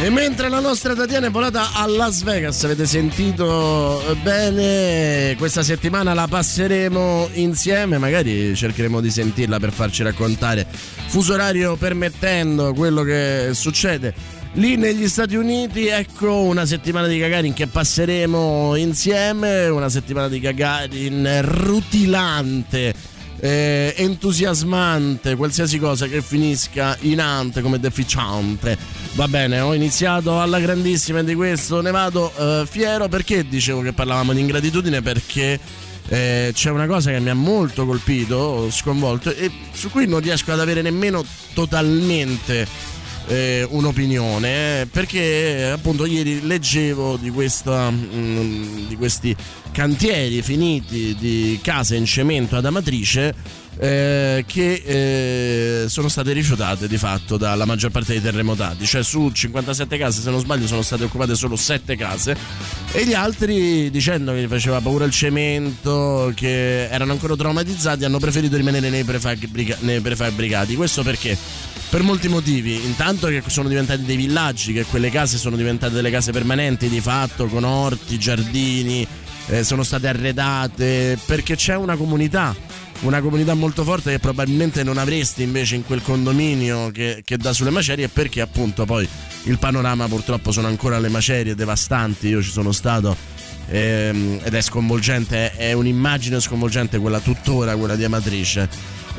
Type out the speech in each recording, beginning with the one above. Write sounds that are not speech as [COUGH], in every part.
E mentre la nostra Tatiana è volata a Las Vegas, avete sentito bene, questa settimana la passeremo insieme, magari cercheremo di sentirla per farci raccontare, fuso orario permettendo, quello che succede lì negli Stati Uniti. Ecco una settimana di Gagarin che passeremo insieme, una settimana di Gagarin rutilante. Eh, entusiasmante, qualsiasi cosa che finisca in ante come deficiante. Va bene, ho iniziato alla grandissima e di questo ne vado eh, fiero perché dicevo che parlavamo di ingratitudine perché eh, c'è una cosa che mi ha molto colpito, sconvolto e su cui non riesco ad avere nemmeno totalmente eh, un'opinione eh, perché appunto ieri leggevo di, questa, mh, di questi cantieri finiti di case in cemento ad Amatrice eh, che eh, sono state rifiutate di fatto dalla maggior parte dei terremotati, cioè su 57 case se non sbaglio sono state occupate solo 7 case e gli altri dicendo che gli faceva paura il cemento, che erano ancora traumatizzati, hanno preferito rimanere nei, prefabbrica- nei prefabbricati. Questo perché? Per molti motivi, intanto che sono diventati dei villaggi, che quelle case sono diventate delle case permanenti di fatto, con orti, giardini, eh, sono state arredate, perché c'è una comunità una comunità molto forte che probabilmente non avresti invece in quel condominio che, che dà sulle macerie perché appunto poi il panorama purtroppo sono ancora le macerie devastanti. Io ci sono stato ehm, ed è sconvolgente è un'immagine sconvolgente quella tuttora quella di Amatrice.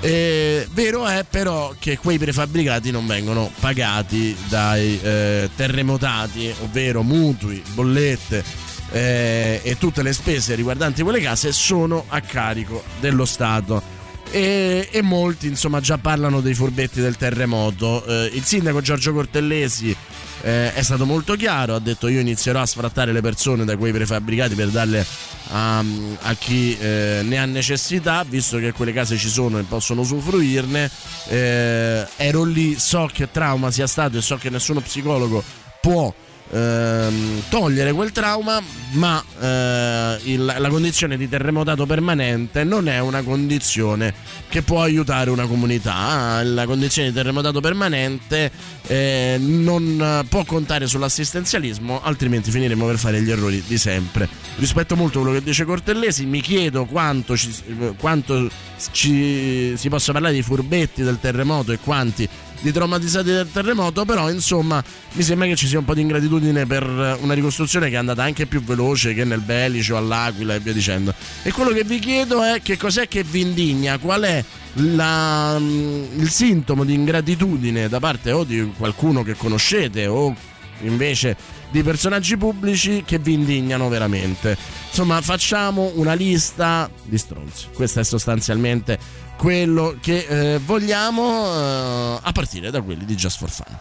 Eh, vero è però che quei prefabbricati non vengono pagati dai eh, terremotati ovvero mutui bollette eh, e tutte le spese riguardanti quelle case sono a carico dello Stato. E, e molti insomma già parlano dei furbetti del terremoto. Eh, il sindaco Giorgio Cortellesi eh, è stato molto chiaro, ha detto io inizierò a sfrattare le persone da quei prefabbricati per darle a, a chi eh, ne ha necessità, visto che quelle case ci sono e possono usufruirne. Eh, ero lì, so che trauma sia stato e so che nessuno psicologo può ehm, togliere quel trauma, ma eh, il, la condizione di terremotato permanente non è una condizione che può aiutare una comunità. La condizione di terremotato permanente eh, non può contare sull'assistenzialismo, altrimenti finiremo per fare gli errori di sempre. Rispetto molto quello che dice Cortellesi, mi chiedo quanto, ci, quanto ci, si possa parlare di furbetti del terremoto e quanti di traumatizzati del terremoto, però insomma mi sembra che ci sia un po' di ingratitudine per una ricostruzione che è andata anche più veloce che nel Belice o all'Aquila e via dicendo. E quello che vi chiedo è che cos'è che vi indigna, qual è la, il sintomo di ingratitudine da parte o di qualcuno che conoscete o invece di personaggi pubblici che vi indignano veramente. Insomma, facciamo una lista di stronzi. Questa è sostanzialmente quello che eh, vogliamo eh, a partire da quelli di Just for Fun.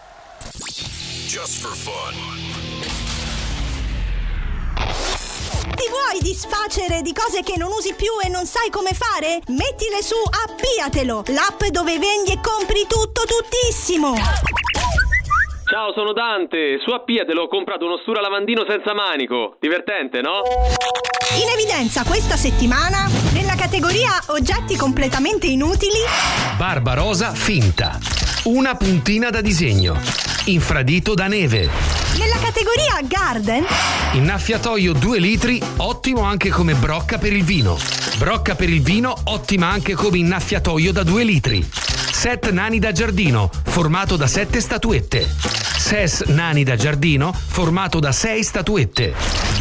Just for fun. Ti vuoi disfacere di cose che non usi più e non sai come fare? Mettile su Appiatelo, l'app dove vendi e compri tutto tuttissimo. Ciao, sono Dante. Su Appiatelo ho comprato uno stura lavandino senza manico. Divertente, no? In evidenza questa settimana, nella categoria oggetti completamente inutili, Barbarosa finta. Una puntina da disegno. Infradito da neve. nella categoria garden, Innaffiatoio 2 litri, ottimo anche come brocca per il vino. Brocca per il vino, ottima anche come innaffiatoio da 2 litri. Set nani da giardino, formato da 7 statuette. Ses nani da giardino, formato da 6 statuette.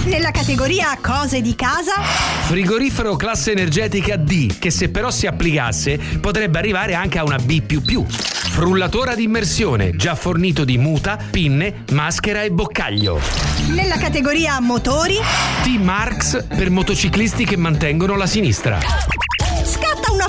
nella categoria cose di casa, Frigorifero classe energetica D, che se però si applicasse potrebbe arrivare anche a una B. Frullatore ad immersione, già fornito di muta, pinne, maschera e boccaglio. nella categoria motori, T-Marks per motociclisti che mantengono la sinistra.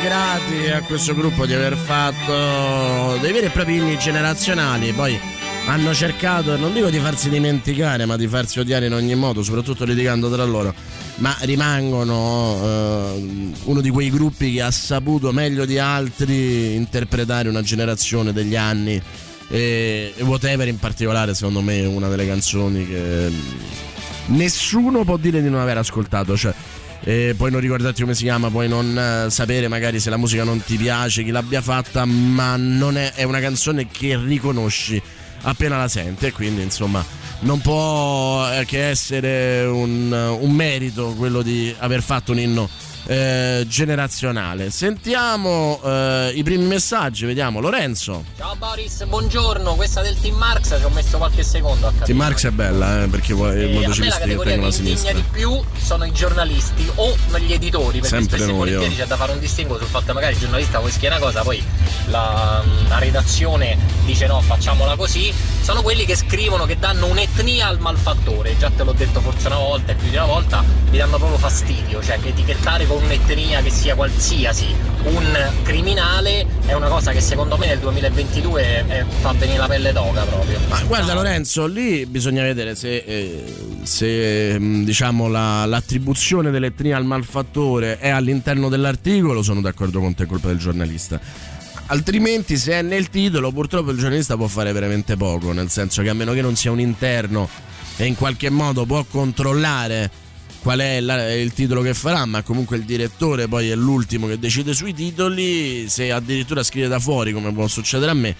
Grati a questo gruppo di aver fatto dei veri e propri inni generazionali. Poi hanno cercato, non dico di farsi dimenticare, ma di farsi odiare in ogni modo, soprattutto litigando tra loro. Ma rimangono eh, uno di quei gruppi che ha saputo meglio di altri interpretare una generazione degli anni. E, e Whatever in particolare, secondo me, è una delle canzoni che nessuno può dire di non aver ascoltato. Cioè, eh, puoi non ricordarti come si chiama, puoi non eh, sapere magari se la musica non ti piace, chi l'abbia fatta, ma è, è una canzone che riconosci appena la sente. Quindi, insomma, non può eh, che essere un, un merito quello di aver fatto un inno eh, generazionale. Sentiamo eh, i primi messaggi, vediamo. Lorenzo. Ciao Boris, buongiorno. Questa del Team Marx ci ho messo qualche secondo a capire. Team Marx è bella, eh, perché Eh, la motociclista che tengono la sinistra. di più sono i giornalisti o gli editori, perché Sempre spesso noi, volentieri oh. c'è da fare un distinguo sul fatto che magari il giornalista vuoi scrivere una cosa, poi la, la redazione dice no, facciamola così. Sono quelli che scrivono che danno un'etnia al malfattore. Già te l'ho detto forse una volta e più di una volta, mi danno proprio fastidio. Cioè che etichettare con un'etnia che sia qualsiasi un criminale è una cosa che secondo me nel 2022 eh, fa venire la pelle d'oca proprio. Ma guarda Lorenzo, lì bisogna vedere se, eh, se, mh, diciamo la- l'attribuzione dell'etnia al malfattore è all'interno dell'articolo, sono d'accordo con te, è colpa del giornalista. Altrimenti se è nel titolo purtroppo il giornalista può fare veramente poco, nel senso che a meno che non sia un interno e in qualche modo può controllare qual è il titolo che farà, ma comunque il direttore poi è l'ultimo che decide sui titoli, se addirittura scrive da fuori come può succedere a me,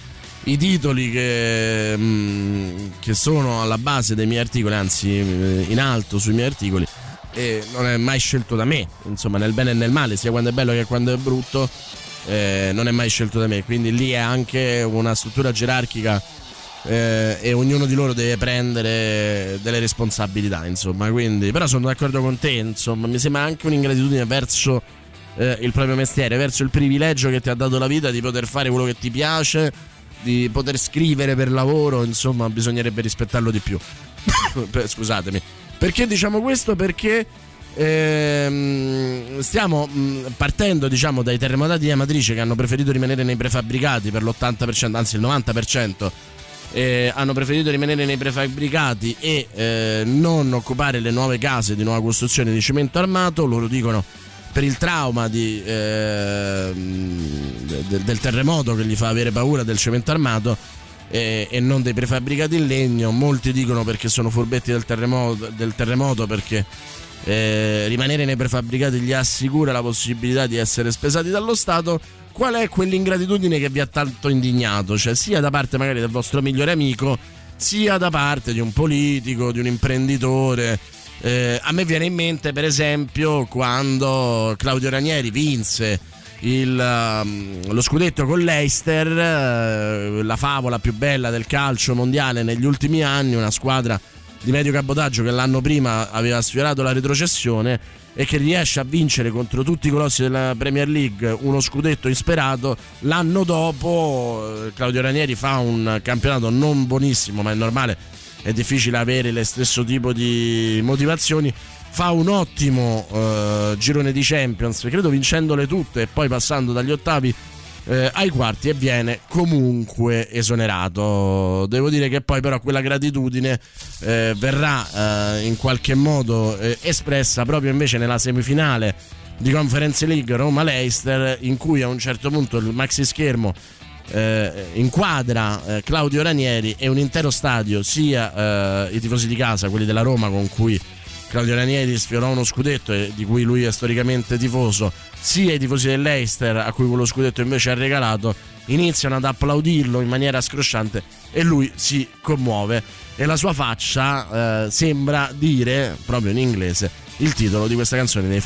i titoli che, mm, che sono alla base dei miei articoli, anzi eh, in alto sui miei articoli, non è mai scelto da me, insomma nel bene e nel male, sia quando è bello che quando è brutto, eh, non è mai scelto da me, quindi lì è anche una struttura gerarchica eh, e ognuno di loro deve prendere delle responsabilità, insomma, quindi però sono d'accordo con te, insomma, mi sembra anche un'ingratitudine verso eh, il proprio mestiere, verso il privilegio che ti ha dato la vita di poter fare quello che ti piace, di poter scrivere per lavoro, insomma, bisognerebbe rispettarlo di più. [COUGHS] Scusatemi. Perché diciamo questo? Perché ehm, stiamo mh, partendo diciamo dai terremotati di Amatrice che hanno preferito rimanere nei prefabbricati per l'80%, anzi il 90%. eh, hanno preferito rimanere nei prefabbricati e eh, non occupare le nuove case di nuova costruzione di cemento armato. Loro dicono per il trauma di, ehm, de- del terremoto che gli fa avere paura del cemento armato eh, e non dei prefabbricati in legno. Molti dicono perché sono furbetti del terremoto, del terremoto perché eh, rimanere nei prefabbricati gli assicura la possibilità di essere spesati dallo Stato. Qual è quell'ingratitudine che vi ha tanto indignato? Cioè, sia da parte magari del vostro migliore amico, sia da parte di un politico, di un imprenditore. Eh, a me viene in mente, per esempio, quando Claudio Ranieri vinse il, um, lo scudetto con l'Eister, eh, la favola più bella del calcio mondiale negli ultimi anni, una squadra di medio cabotaggio che l'anno prima aveva sfiorato la retrocessione e che riesce a vincere contro tutti i colossi della Premier League uno scudetto insperato. L'anno dopo eh, Claudio Ranieri fa un campionato non buonissimo, ma è normale, è difficile avere lo stesso tipo di motivazioni. Fa un ottimo eh, girone di Champions, credo vincendole tutte e poi passando dagli ottavi eh, ai quarti e viene comunque esonerato. Devo dire che poi però quella gratitudine eh, verrà eh, in qualche modo eh, espressa proprio invece nella semifinale di Conference League Roma-Leicester in cui a un certo punto il maxi schermo eh, inquadra eh, Claudio Ranieri e un intero stadio, sia eh, i tifosi di casa, quelli della Roma con cui Claudio Ranieri sfiorò uno scudetto e di cui lui è storicamente tifoso, sia i tifosi dell'Eister a cui quello scudetto invece ha regalato, iniziano ad applaudirlo in maniera scrosciante e lui si commuove. E la sua faccia eh, sembra dire, proprio in inglese, il titolo di questa canzone dei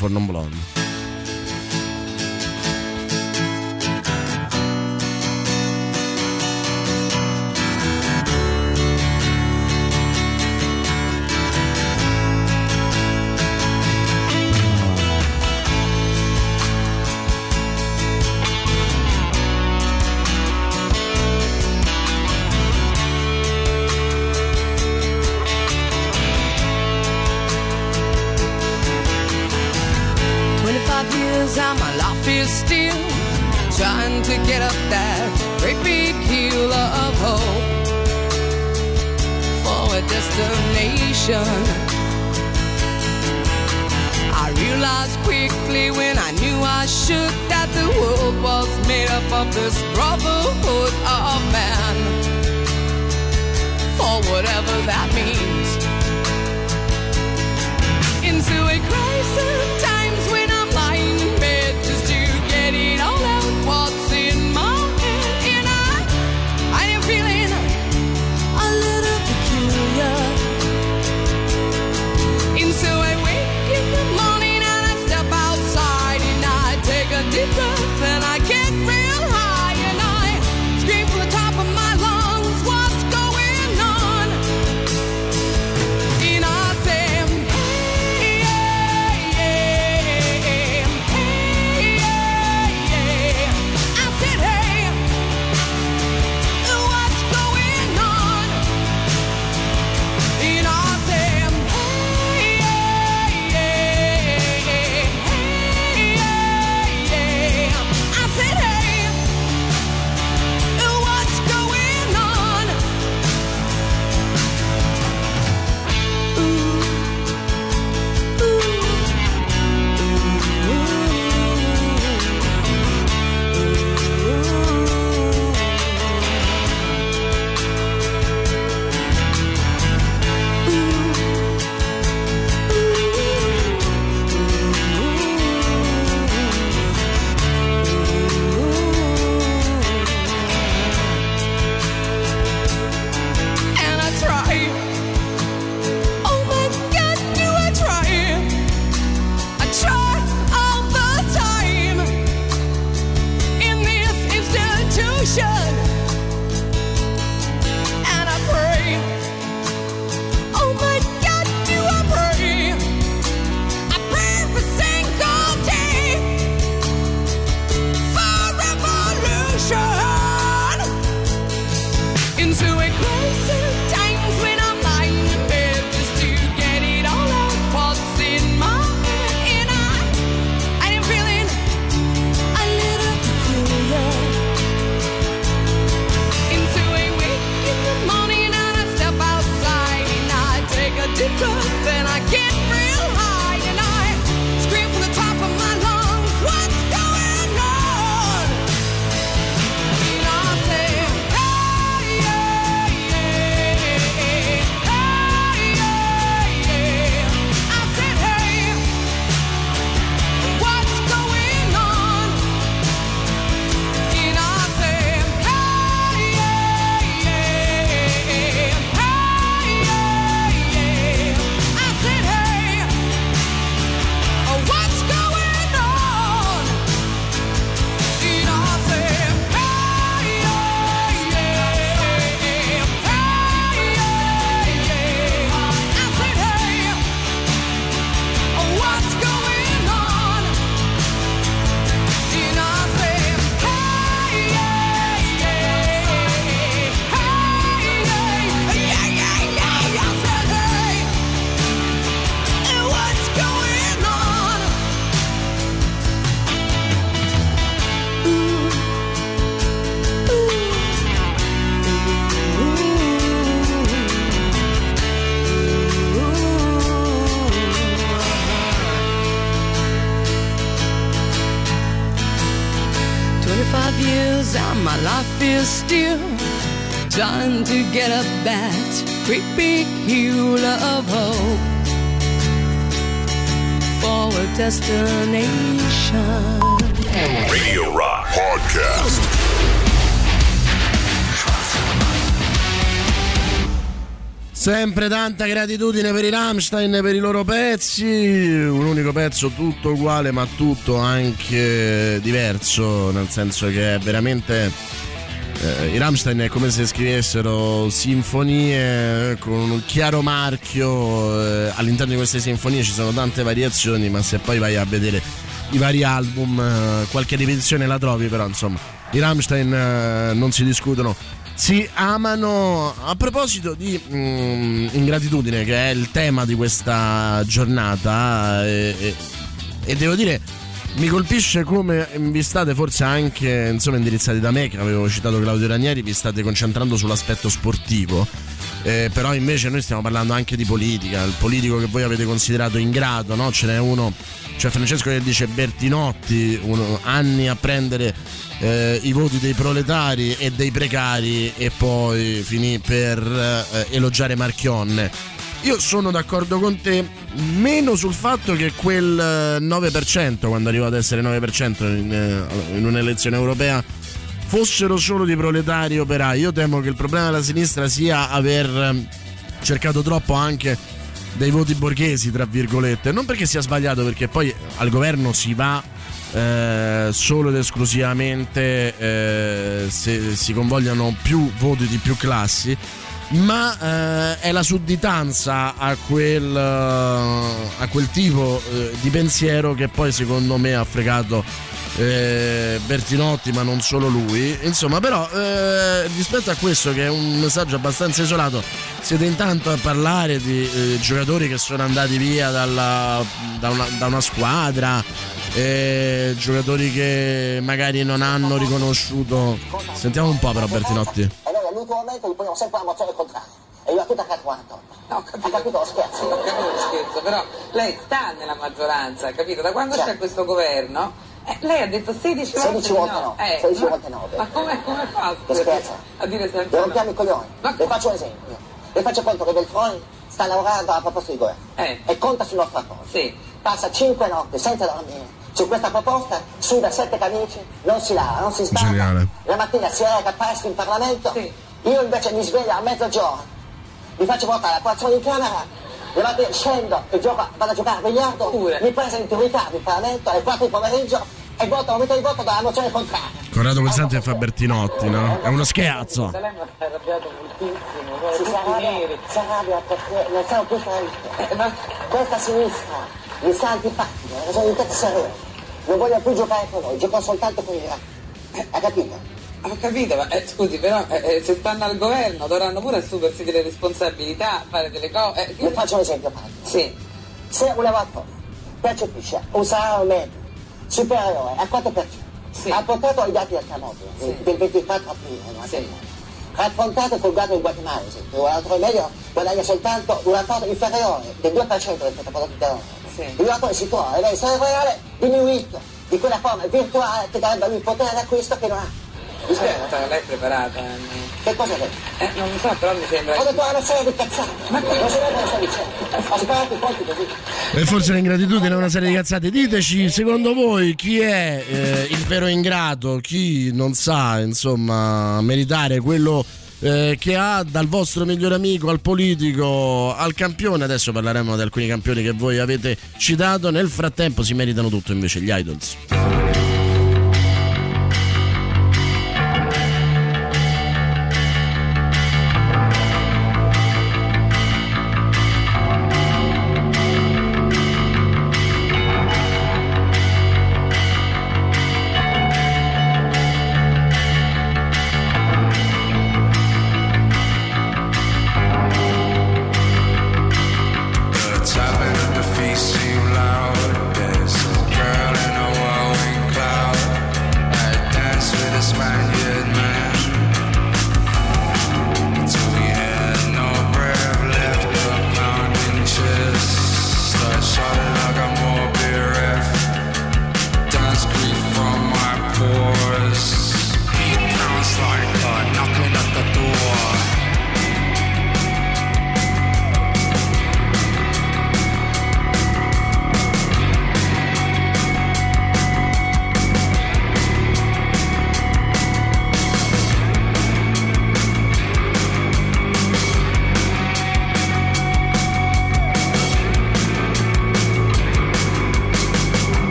tanta gratitudine per i Rammstein, per i loro pezzi, un unico pezzo tutto uguale ma tutto anche diverso, nel senso che è veramente... Eh, I Rammstein è come se scrivessero sinfonie con un chiaro marchio, eh, all'interno di queste sinfonie ci sono tante variazioni, ma se poi vai a vedere i vari album, eh, qualche ripetizione la trovi, però insomma i Rammstein eh, non si discutono si amano. A proposito di mm, ingratitudine, che è il tema di questa giornata, e, e, e devo dire mi colpisce come vi state forse anche insomma, indirizzati da me che avevo citato Claudio Ranieri vi state concentrando sull'aspetto sportivo eh, però invece noi stiamo parlando anche di politica, il politico che voi avete considerato ingrato, no? Ce n'è uno, cioè Francesco che dice Bertinotti, uno, anni a prendere eh, i voti dei proletari e dei precari e poi finì per eh, elogiare Marchionne. Io sono d'accordo con te, meno sul fatto che quel eh, 9%, quando arriva ad essere 9% in, eh, in un'elezione europea, fossero solo di proletari operai. Io temo che il problema della sinistra sia aver eh, cercato troppo anche dei voti borghesi, tra virgolette. Non perché sia sbagliato, perché poi al governo si va eh, solo ed esclusivamente eh, se si convogliano più voti di più classi ma eh, è la sudditanza a quel, eh, a quel tipo eh, di pensiero che poi secondo me ha fregato eh, Bertinotti ma non solo lui insomma però eh, rispetto a questo che è un messaggio abbastanza isolato siete intanto a parlare di eh, giocatori che sono andati via dalla- da, una, da una squadra eh, giocatori che magari non hanno riconosciuto sentiamo un po' però Bertinotti E noi all'ultimo momento gli poniamo sempre la mozione contraria. E io a tutta 4 No, ho capito. Ha capito lo scherzo? Ho capito lo scherzo, però lei sta nella maggioranza, capito? Da quando Certo. c'è questo governo, eh, lei ha detto 16 volte 16 volte no, Eh, 16 ma- volte no. Ma come, come fa Che scusi, scherzo? a dire Le sempre rompiamo no? i coglioni. Ma- Le faccio un esempio. Le faccio conto che Beltroni sta lavorando alla proposta di governo. Eh. E conta sul nostro accordo. Sì. Passa 5 notti senza dormire. Su questa proposta suda sette camici, non si lava, non si sbaglia. La mattina si reca presto in Parlamento. Sì. Io invece mi sveglio a mezzogiorno. Mi faccio portare la colazione in camera. Mattina scendo e gioco, vado a giocare a biliardo. Pure. Mi presento in ritardo in Parlamento alle 4 di pomeriggio e voto al momento di voto dalla mozione contraria. Corrado Guzzanti fa Bertinotti no? è uno scherzo Lei mi ha arrabbiato moltissimo, sono Si si arrabbia perché non siamo più. Eh, ma Questa sinistra mi sta antipatica, sono di testa serena. Non voglio più giocare con noi, gioco soltanto con i ragazzi. Ha capito? ho capito, ma eh, scusi, però eh, eh, se stanno al governo dovranno pure assumersi delle responsabilità, fare delle cose. Eh, Le faccio un esempio pratico. Sì, Se un lavoratore percepisce un salario medio superiore al 4%, Sì. ha portato i dati del Camotto Sì. del 24 aprile? Sì. raffrontato col dato di Guatemala, un lavoratore medio guadagna soltanto un rapporto inferiore del 2% rispetto al prodotto interno. Sì. Il lavoratore si trova a livello salariale reale diminuito di quella forma virtuale che darebbe lui potere d'acquisto che non ha. Lei è preparata. eh. Che cosa detto? Eh, non lo so, però mi sembra... Ho detto una serie di cazzate, ma non vede cosa sta dicendo. Ho sparato i conti così. e forse l'ingratitudine è una serie di cazzate diteci secondo voi chi è eh, il vero ingrato chi non sa insomma meritare quello eh, che ha dal vostro migliore amico al politico al campione adesso parleremo di alcuni campioni che voi avete citato nel frattempo si meritano tutto invece gli idols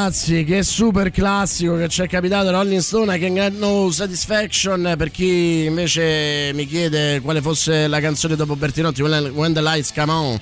ragazzi, che super classico che ci è capitato Rolling Stone, I Can Get No Satisfaction. Per chi invece mi chiede quale fosse la canzone dopo Bertinotti, When the Lights Come On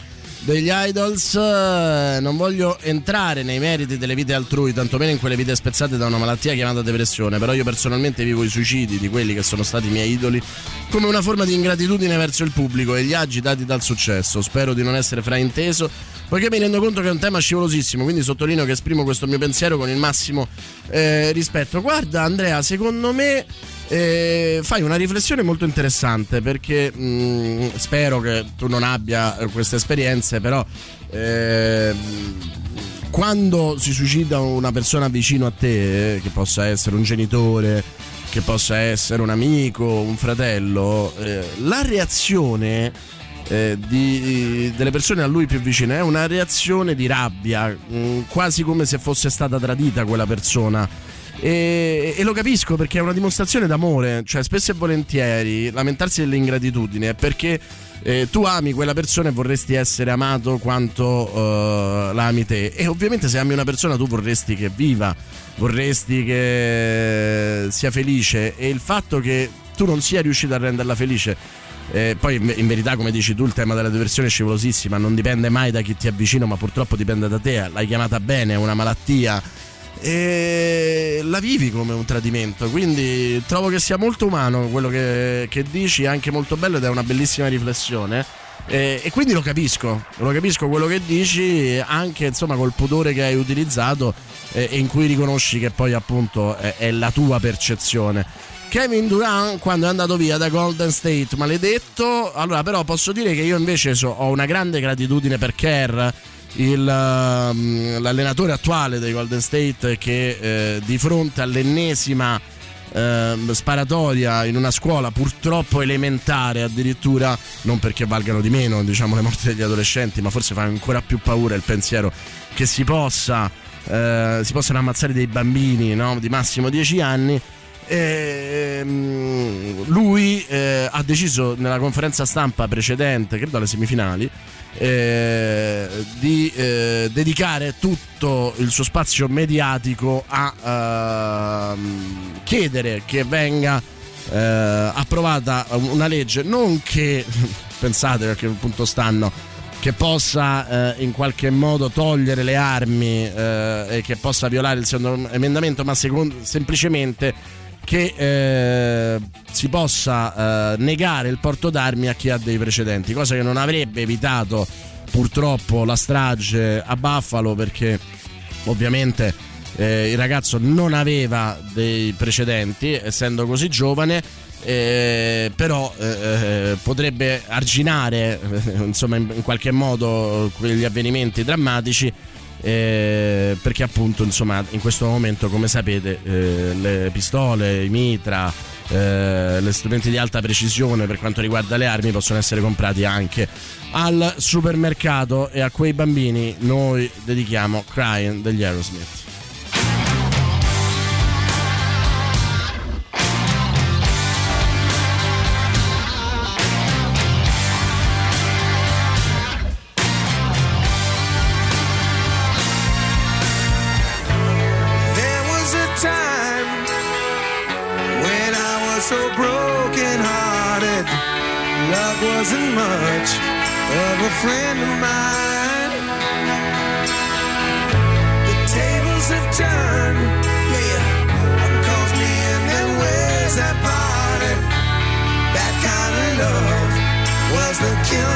degli Idols, eh, non voglio entrare nei meriti delle vite altrui, tantomeno in quelle vite spezzate da una malattia chiamata depressione, però io personalmente vivo i suicidi di quelli che sono stati i miei idoli come una forma di ingratitudine verso il pubblico e gli agi dati dal successo. Spero di non essere frainteso, poiché mi rendo conto che è un tema scivolosissimo, quindi sottolineo che esprimo questo mio pensiero con il massimo eh, rispetto. Guarda Andrea, secondo me eh, fai una riflessione molto interessante perché mh, spero che tu non abbia eh, queste esperienze, però ehm, quando si suicida una persona vicino a te, eh, che possa essere un genitore, che possa essere un amico, un fratello, eh, la reazione eh, di- delle persone a lui più vicine è una reazione di rabbia, mh, quasi come se fosse stata tradita quella persona. E, e lo capisco perché è una dimostrazione d'amore, cioè spesso e volentieri lamentarsi dell'ingratitudine è perché eh, tu ami quella persona e vorresti essere amato quanto eh, la ami te. E ovviamente se ami una persona tu vorresti che viva, vorresti che sia felice e il fatto che tu non sia riuscito a renderla felice eh, poi in verità, come dici tu, il tema della depressione è scivolosissima, non dipende mai da chi ti è vicino, ma purtroppo dipende da te. L'hai chiamata bene, è una malattia. E la vivi come un tradimento. Quindi trovo che sia molto umano quello che, che dici, anche molto bello ed è una bellissima riflessione. E, e quindi lo capisco, lo capisco quello che dici, anche insomma col pudore che hai utilizzato eh, in cui riconosci che poi appunto è, è la tua percezione. Kevin Durant quando è andato via da Golden State, maledetto. Allora, però posso dire che io invece so- ho una grande gratitudine per Kerr, il, ehm, l'allenatore attuale dei Golden State, che eh, di fronte all'ennesima ehm, sparatoria in una scuola purtroppo elementare addirittura, non perché valgano di meno diciamo le morti degli adolescenti, ma forse fa ancora più paura il pensiero che si possa eh, si possano ammazzare dei bambini no? di massimo 10 anni. Ehm, lui eh, ha deciso nella conferenza stampa precedente, credo alle semifinali, eh, di eh, dedicare tutto il suo spazio mediatico a ehm, chiedere che venga eh, approvata una legge. Non che [LAUGHS] pensate a che punto stanno che possa eh, in qualche modo togliere le armi eh, e che possa violare il secondo emendamento ma secondo- semplicemente che eh, si possa eh, negare il porto d'armi a chi ha dei precedenti, cosa che non avrebbe evitato purtroppo la strage a Buffalo perché ovviamente eh, il ragazzo non aveva dei precedenti essendo così giovane eh, però eh, eh, potrebbe arginare eh, insomma in, in qualche modo quegli avvenimenti drammatici eh, perché appunto insomma in questo momento come sapete eh, le pistole, i mitra eh, gli strumenti di alta precisione per quanto riguarda le armi possono essere comprati anche al supermercato e a quei bambini noi dedichiamo Crying degli Aerosmith much of a friend of mine. The tables have turned, me and ways that parted. That kind of love was the killing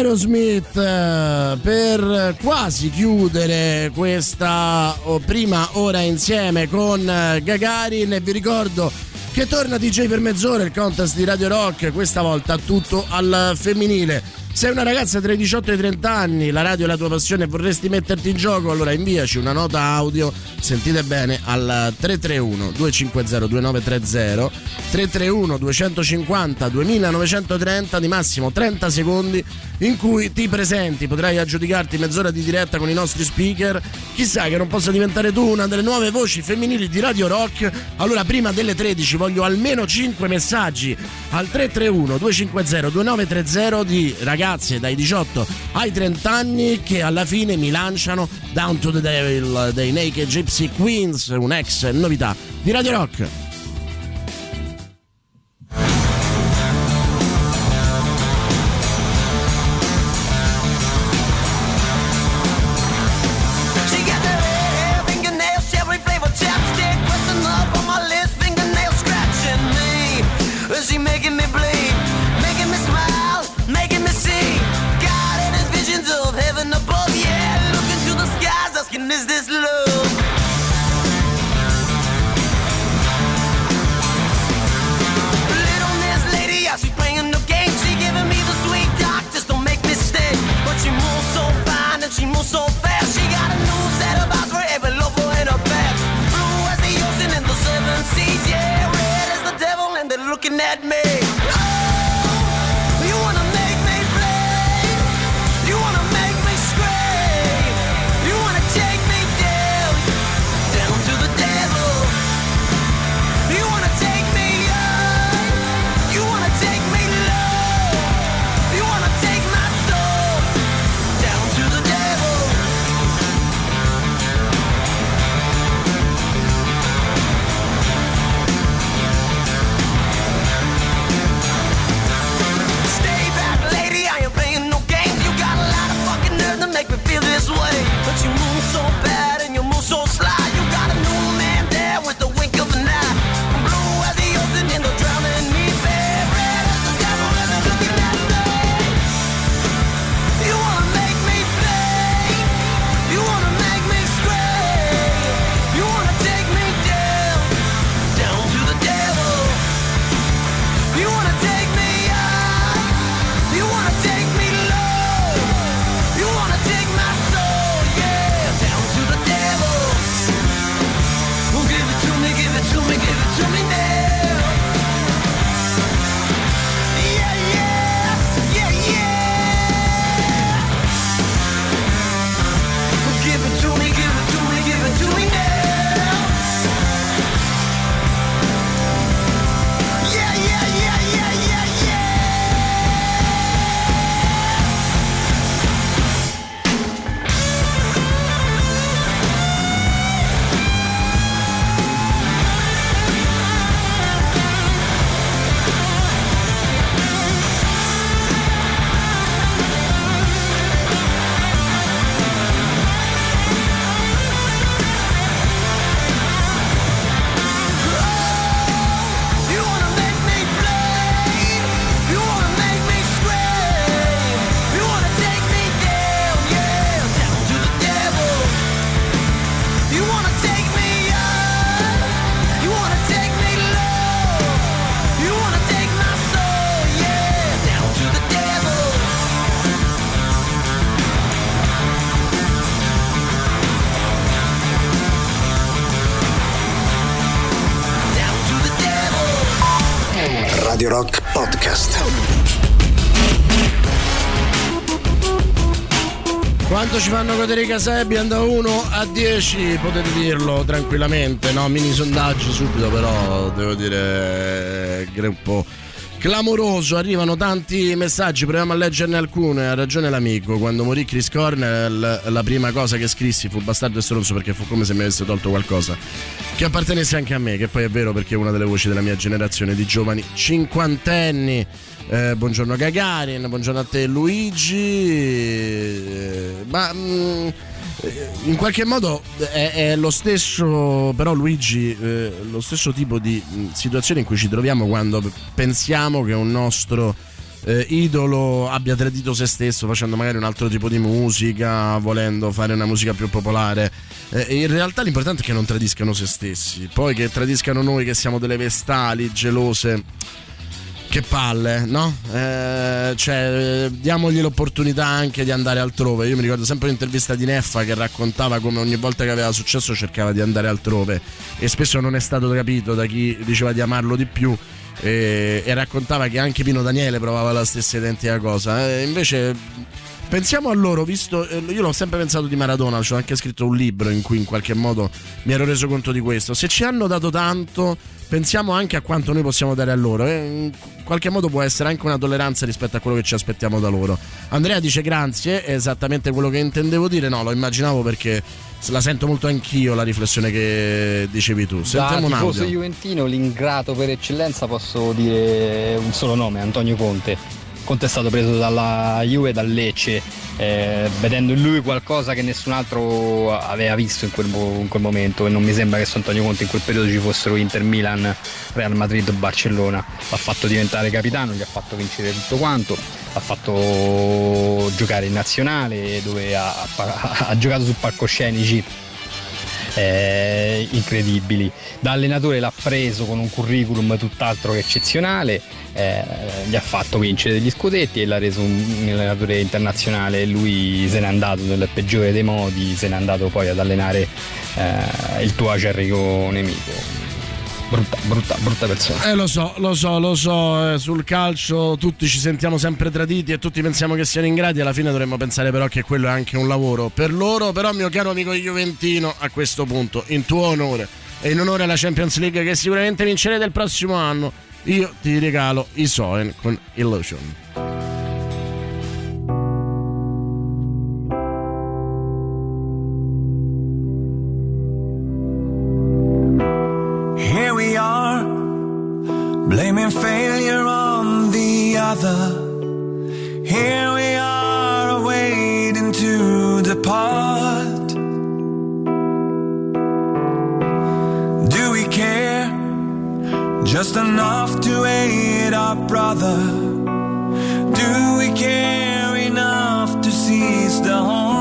Aerosmith eh, per quasi chiudere questa oh, prima ora insieme con eh, Gagarin e vi ricordo che torna DJ per mezz'ora il contest di Radio Rock, questa volta tutto al femminile. Sei una ragazza tra i 18 e i 30 anni, la radio è la tua passione e vorresti metterti in gioco, allora inviaci una nota audio, sentite bene, al 331 250 2930 331 250 2930 di massimo 30 secondi in cui ti presenti, potrai aggiudicarti mezz'ora di diretta con i nostri speaker, chissà che non possa diventare tu una delle nuove voci femminili di Radio Rock, allora prima delle 13 voglio almeno 5 messaggi al 331 250 2930 di ragazze dai 18 ai 30 anni che alla fine mi lanciano Down to the Devil dei Naked Gypsy Queens, un'ex novità di Radio Rock. Quanto ci fanno godere i Casebian da 1 a 10? Potete dirlo tranquillamente, no? Mini sondaggio subito, però devo dire gruppo clamoroso. Arrivano tanti messaggi, proviamo a leggerne alcune. Ha ragione l'amico, quando morì Chris Cornell, la prima cosa che scrissi fu bastardo e stronzo perché fu come se mi avesse tolto qualcosa che appartenesse anche a me, che poi è vero perché è una delle voci della mia generazione di giovani cinquantenni. Eh, buongiorno Gagarin, buongiorno a te Luigi. Eh, ma mm, eh, in qualche modo è, è lo stesso, però Luigi, eh, lo stesso tipo di mm, situazione in cui ci troviamo quando pensiamo che un nostro eh, idolo abbia tradito se stesso facendo magari un altro tipo di musica, volendo fare una musica più popolare. Eh, in realtà l'importante è che non tradiscano se stessi, poi che tradiscano noi che siamo delle vestali gelose. Che palle, no? Eh, cioè, diamogli l'opportunità anche di andare altrove. Io mi ricordo sempre un'intervista di Neffa che raccontava come ogni volta che aveva successo cercava di andare altrove e spesso non è stato capito da chi diceva di amarlo di più e, e raccontava che anche Pino Daniele provava la stessa identica cosa. Eh, invece pensiamo a loro, visto eh, io l'ho sempre pensato di Maradona, ci ho anche scritto un libro in cui in qualche modo mi ero reso conto di questo. Se ci hanno dato tanto, pensiamo anche a quanto noi possiamo dare a loro. eh. In qualche modo può essere anche una tolleranza rispetto a quello che ci aspettiamo da loro. Andrea dice grazie, è esattamente quello che intendevo dire. No, lo immaginavo perché la sento molto anch'io la riflessione che dicevi tu. Da Sentiamo un tifoso juventino, l'ingrato per eccellenza, posso dire un solo nome, Antonio Conte. Conte è stato preso dalla Juve, dal Lecce, eh, vedendo in lui qualcosa che nessun altro aveva visto in quel, in quel momento e non mi sembra che su Antonio Conte in quel periodo ci fossero Inter Milan, Real Madrid o Barcellona. L'ha fatto diventare capitano, gli ha fatto vincere tutto quanto, l'ha fatto giocare in nazionale dove ha, ha- ha giocato su palcoscenici eh, incredibili. Da allenatore l'ha preso con un curriculum tutt'altro che eccezionale, eh, gli ha fatto vincere degli scudetti e l'ha reso un, allenatore internazionale. Lui se n'è andato nel peggiore dei modi, se n'è andato poi ad allenare eh, il tuo acerrico nemico. Brutta, brutta, brutta persona. Eh lo so, lo so, lo so, eh, sul calcio tutti ci sentiamo sempre traditi e tutti pensiamo che siano ingrati, alla fine dovremmo pensare però che quello è anche un lavoro per loro, però mio caro amico Juventino, a questo punto, in tuo onore e in onore alla Champions League che sicuramente vincerete il prossimo anno, io ti regalo i Soen con Illusion. Here we are, blaming failure on the other. Here we are, waiting to depart. Just enough to aid our brother? Do we care enough to seize the home?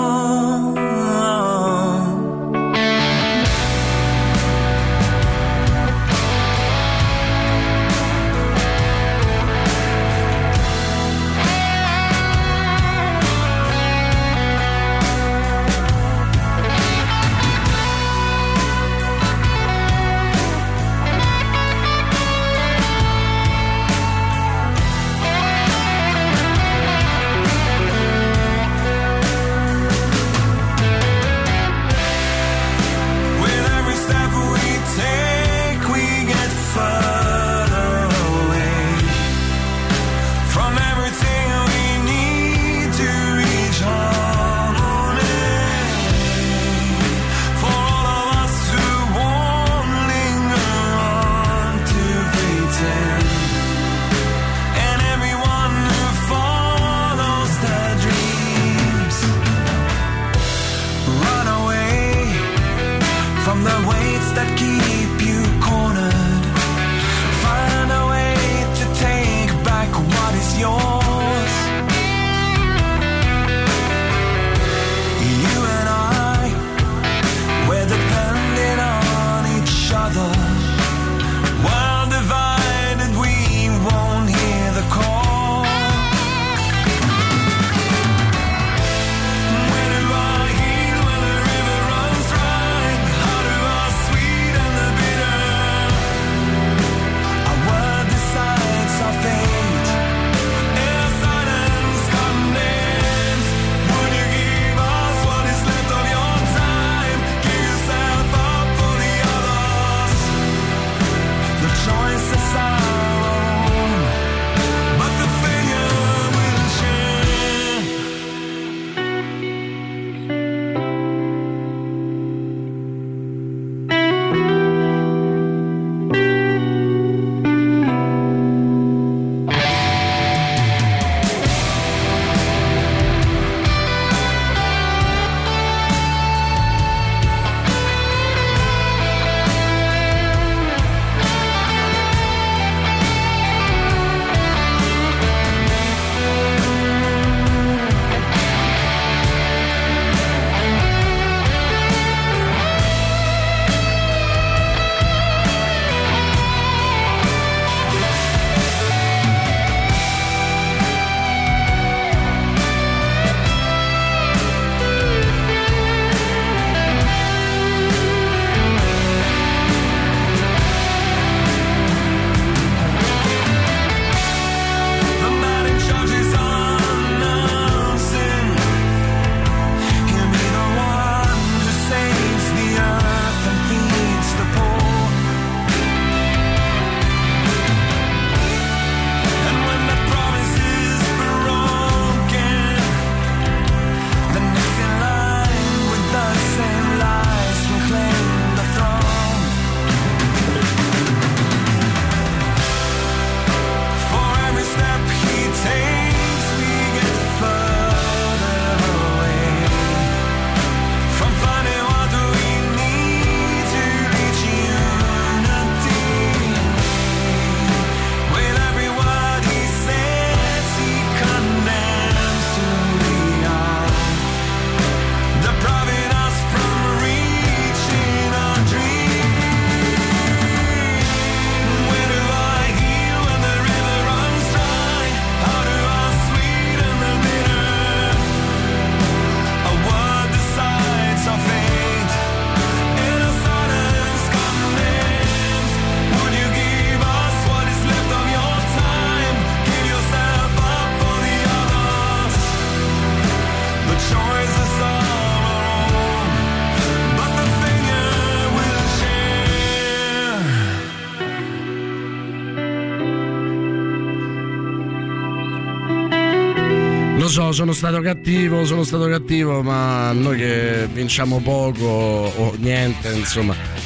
So, sono stato cattivo, sono stato cattivo, ma noi che vinciamo poco o niente, insomma.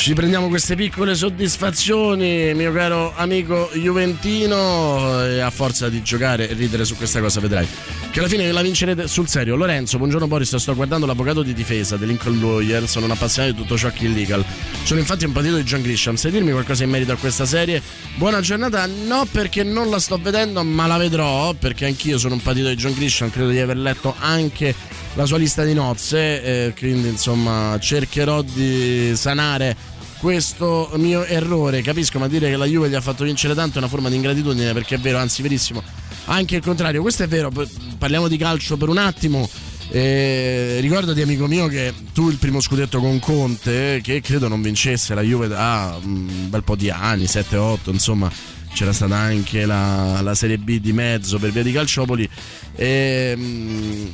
Ci prendiamo queste piccole soddisfazioni, mio caro amico Juventino, e a forza di giocare e ridere su questa cosa vedrai che alla fine la vincerete sul serio. Lorenzo, buongiorno Boris, sto guardando l'avvocato di difesa del Lincoln Lawyer, sono un appassionato di tutto ciò che è illegal. Sono infatti un partito di John Grisham, sai dirmi qualcosa in merito a questa serie? Buona giornata, no perché non la sto vedendo, ma la vedrò, perché anch'io sono un partito di John Grisham, credo di aver letto anche la sua lista di nozze, eh, quindi insomma cercherò di sanare questo mio errore. Capisco, ma dire che la Juve gli ha fatto vincere tanto è una forma di ingratitudine perché è vero, anzi verissimo. Anche il contrario, questo è vero, parliamo di calcio per un attimo. Eh, ricordati amico mio che tu il primo scudetto con Conte che credo non vincesse la Juve da un bel po' di anni 7-8 insomma c'era stata anche la, la Serie B di mezzo per via di Calciopoli Ehm,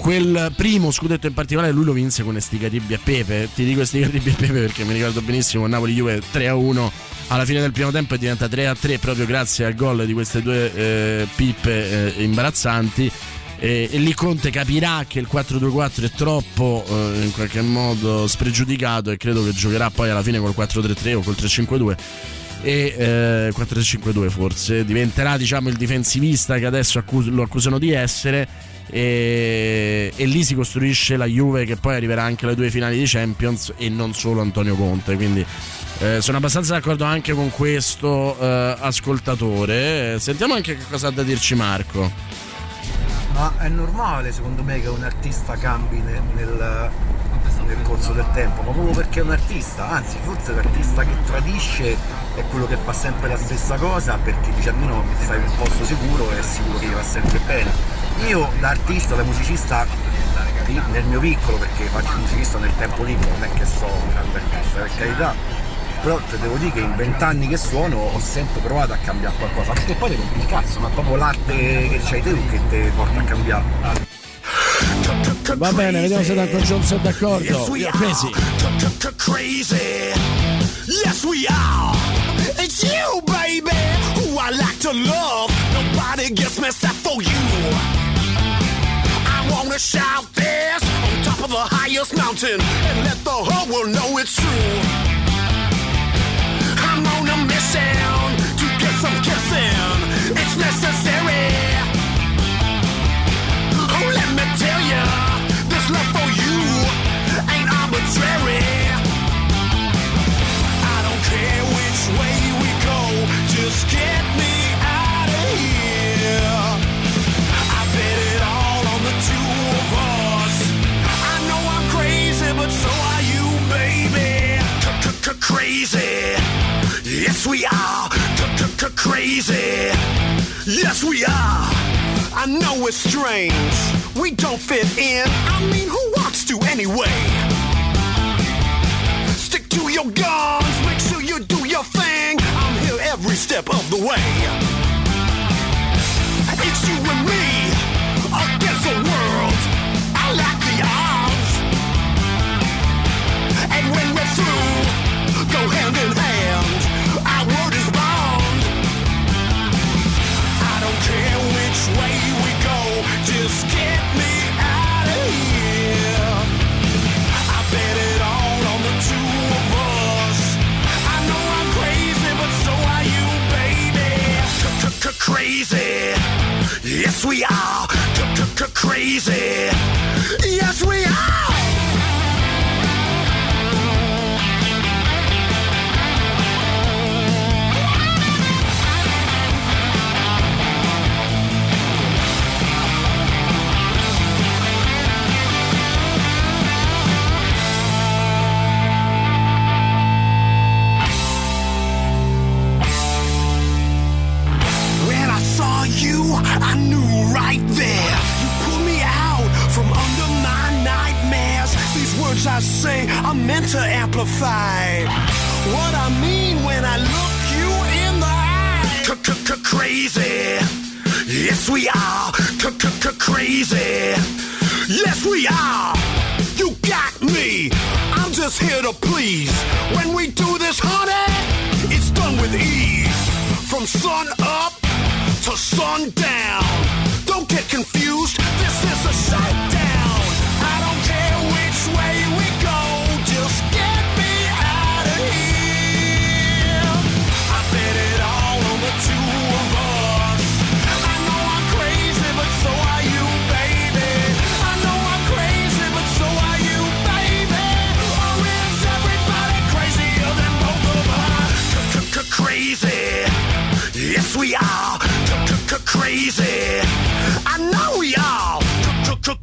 quel primo scudetto in particolare lui lo vinse con Estigaribbi e Pepe. Ti dico Estigaribbi e Pepe perché mi ricordo benissimo Napoli Juve 3-1 alla fine del primo tempo e diventa 3-3 proprio grazie al gol di queste due eh, pippe eh, imbarazzanti. E, e lì Conte capirà che il 4-2-4 è troppo eh, in qualche modo spregiudicato e credo che giocherà poi alla fine col 4-3-3 o col 3-5-2 e eh, 4-3-5-2 forse diventerà diciamo il difensivista che adesso accus- lo accusano di essere e, e lì si costruisce la Juve che poi arriverà anche alle due finali di Champions e non solo Antonio Conte. Quindi eh, sono abbastanza d'accordo anche con questo eh, ascoltatore. Sentiamo anche che cosa ha da dirci Marco. Ma è normale secondo me che un artista cambi nel, nel- nel corso del tempo, ma proprio perché è un artista, anzi forse l'artista che tradisce è quello che fa sempre la stessa cosa perché dice almeno stai in un posto sicuro e è sicuro che gli va sempre bene. Io da artista, da musicista, nel mio piccolo, perché faccio musicista nel tempo libero, non è che so un grande artista per carità, però te devo dire che in vent'anni che suono ho sempre provato a cambiare qualcosa, perché poi rompi il cazzo, ma proprio l'arte che c'hai te che ti porta a cambiare. Va bene vediamo se Danko Jones è d'accordo Yes, we are. Crazy Crazy. Yes, we are. It's you, baby, who I like to love. Nobody gets me except for you. I wanna shout this on top of the highest mountain and let the whole world know it's true. I'm on a mission to get some kissing. It's necessary. Yes, we are. Crazy. Yes, we are. I know it's strange. We don't fit in. I mean, who wants to anyway? Stick to your guns. Make sure you do your thing. I'm here every step of the way. It's you and me Crazy. Yes, we are. Crazy.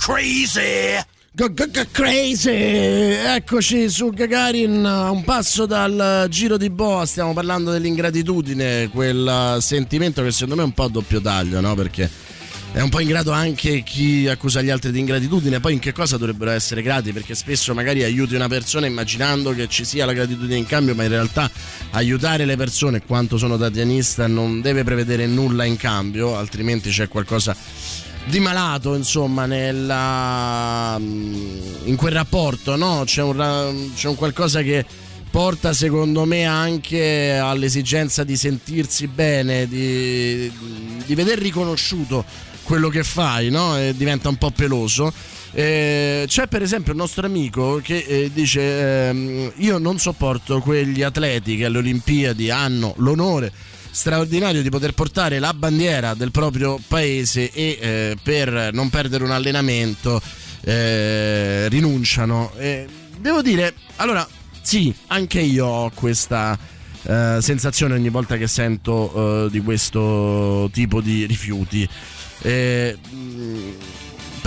Crazy. Crazy! Eccoci su Gagarin, un passo dal giro di boa, stiamo parlando dell'ingratitudine, quel sentimento che secondo me è un po' a doppio taglio, no? Perché è un po' ingrato anche chi accusa gli altri di ingratitudine, poi in che cosa dovrebbero essere grati? Perché spesso magari aiuti una persona immaginando che ci sia la gratitudine in cambio, ma in realtà aiutare le persone, quanto sono tatianista, non deve prevedere nulla in cambio, altrimenti c'è qualcosa di malato, insomma, nella, in quel rapporto, no? C'è un, c'è un qualcosa che porta secondo me anche all'esigenza di sentirsi bene, di, di veder riconosciuto quello che fai, no? E diventa un po' peloso. Eh, c'è per esempio un nostro amico che eh, dice ehm, io non sopporto quegli atleti che alle Olimpiadi hanno l'onore straordinario di poter portare la bandiera del proprio paese e eh, per non perdere un allenamento eh, rinunciano. Eh, devo dire, allora sì, anche io ho questa eh, sensazione ogni volta che sento eh, di questo tipo di rifiuti. Eh,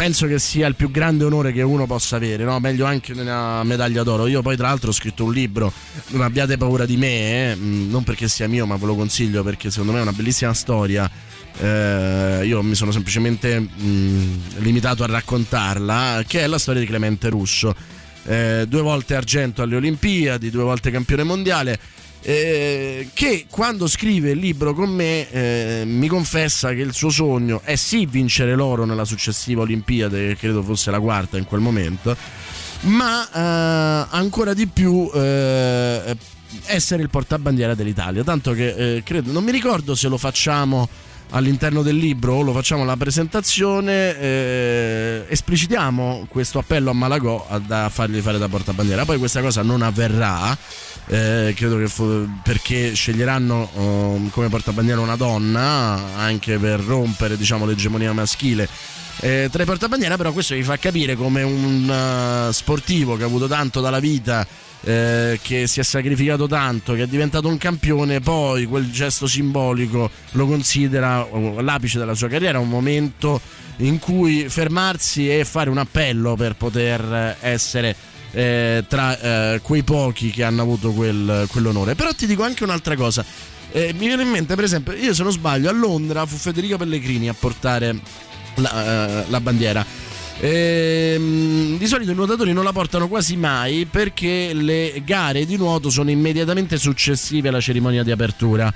penso che sia il più grande onore che uno possa avere, no? meglio anche una medaglia d'oro. Io poi tra l'altro ho scritto un libro, non abbiate paura di me, eh, mh, non perché sia mio, ma ve lo consiglio perché secondo me è una bellissima storia. Eh, io mi sono semplicemente mh, limitato a raccontarla, che è la storia di Clemente Russo. Eh, due volte argento alle Olimpiadi, due volte campione mondiale. Eh, che quando scrive il libro con me eh, mi confessa che il suo sogno è sì vincere l'oro nella successiva Olimpiade, che credo fosse la quarta in quel momento, ma eh, ancora di più eh, essere il portabandiera dell'Italia. Tanto che eh, credo, non mi ricordo se lo facciamo all'interno del libro o lo facciamo alla presentazione, eh, esplicitiamo questo appello a Malagò a, da fargli fare da portabandiera. Poi questa cosa non avverrà. Eh, credo che fu- perché sceglieranno oh, come portabandiera una donna anche per rompere diciamo l'egemonia maschile eh, tra i portabandiera, però questo vi fa capire come un eh, sportivo che ha avuto tanto dalla vita, eh, che si è sacrificato tanto, che è diventato un campione, poi quel gesto simbolico lo considera l'apice della sua carriera, un momento in cui fermarsi e fare un appello per poter essere eh, tra eh, quei pochi che hanno avuto quel- quell'onore. Però ti dico anche un'altra cosa. Eh, mi viene in mente, per esempio, io se non sbaglio, a Londra fu Federico Pellegrini a portare la, eh, la bandiera. Ehm, di solito i nuotatori non la portano quasi mai perché le gare di nuoto sono immediatamente successive alla cerimonia di apertura.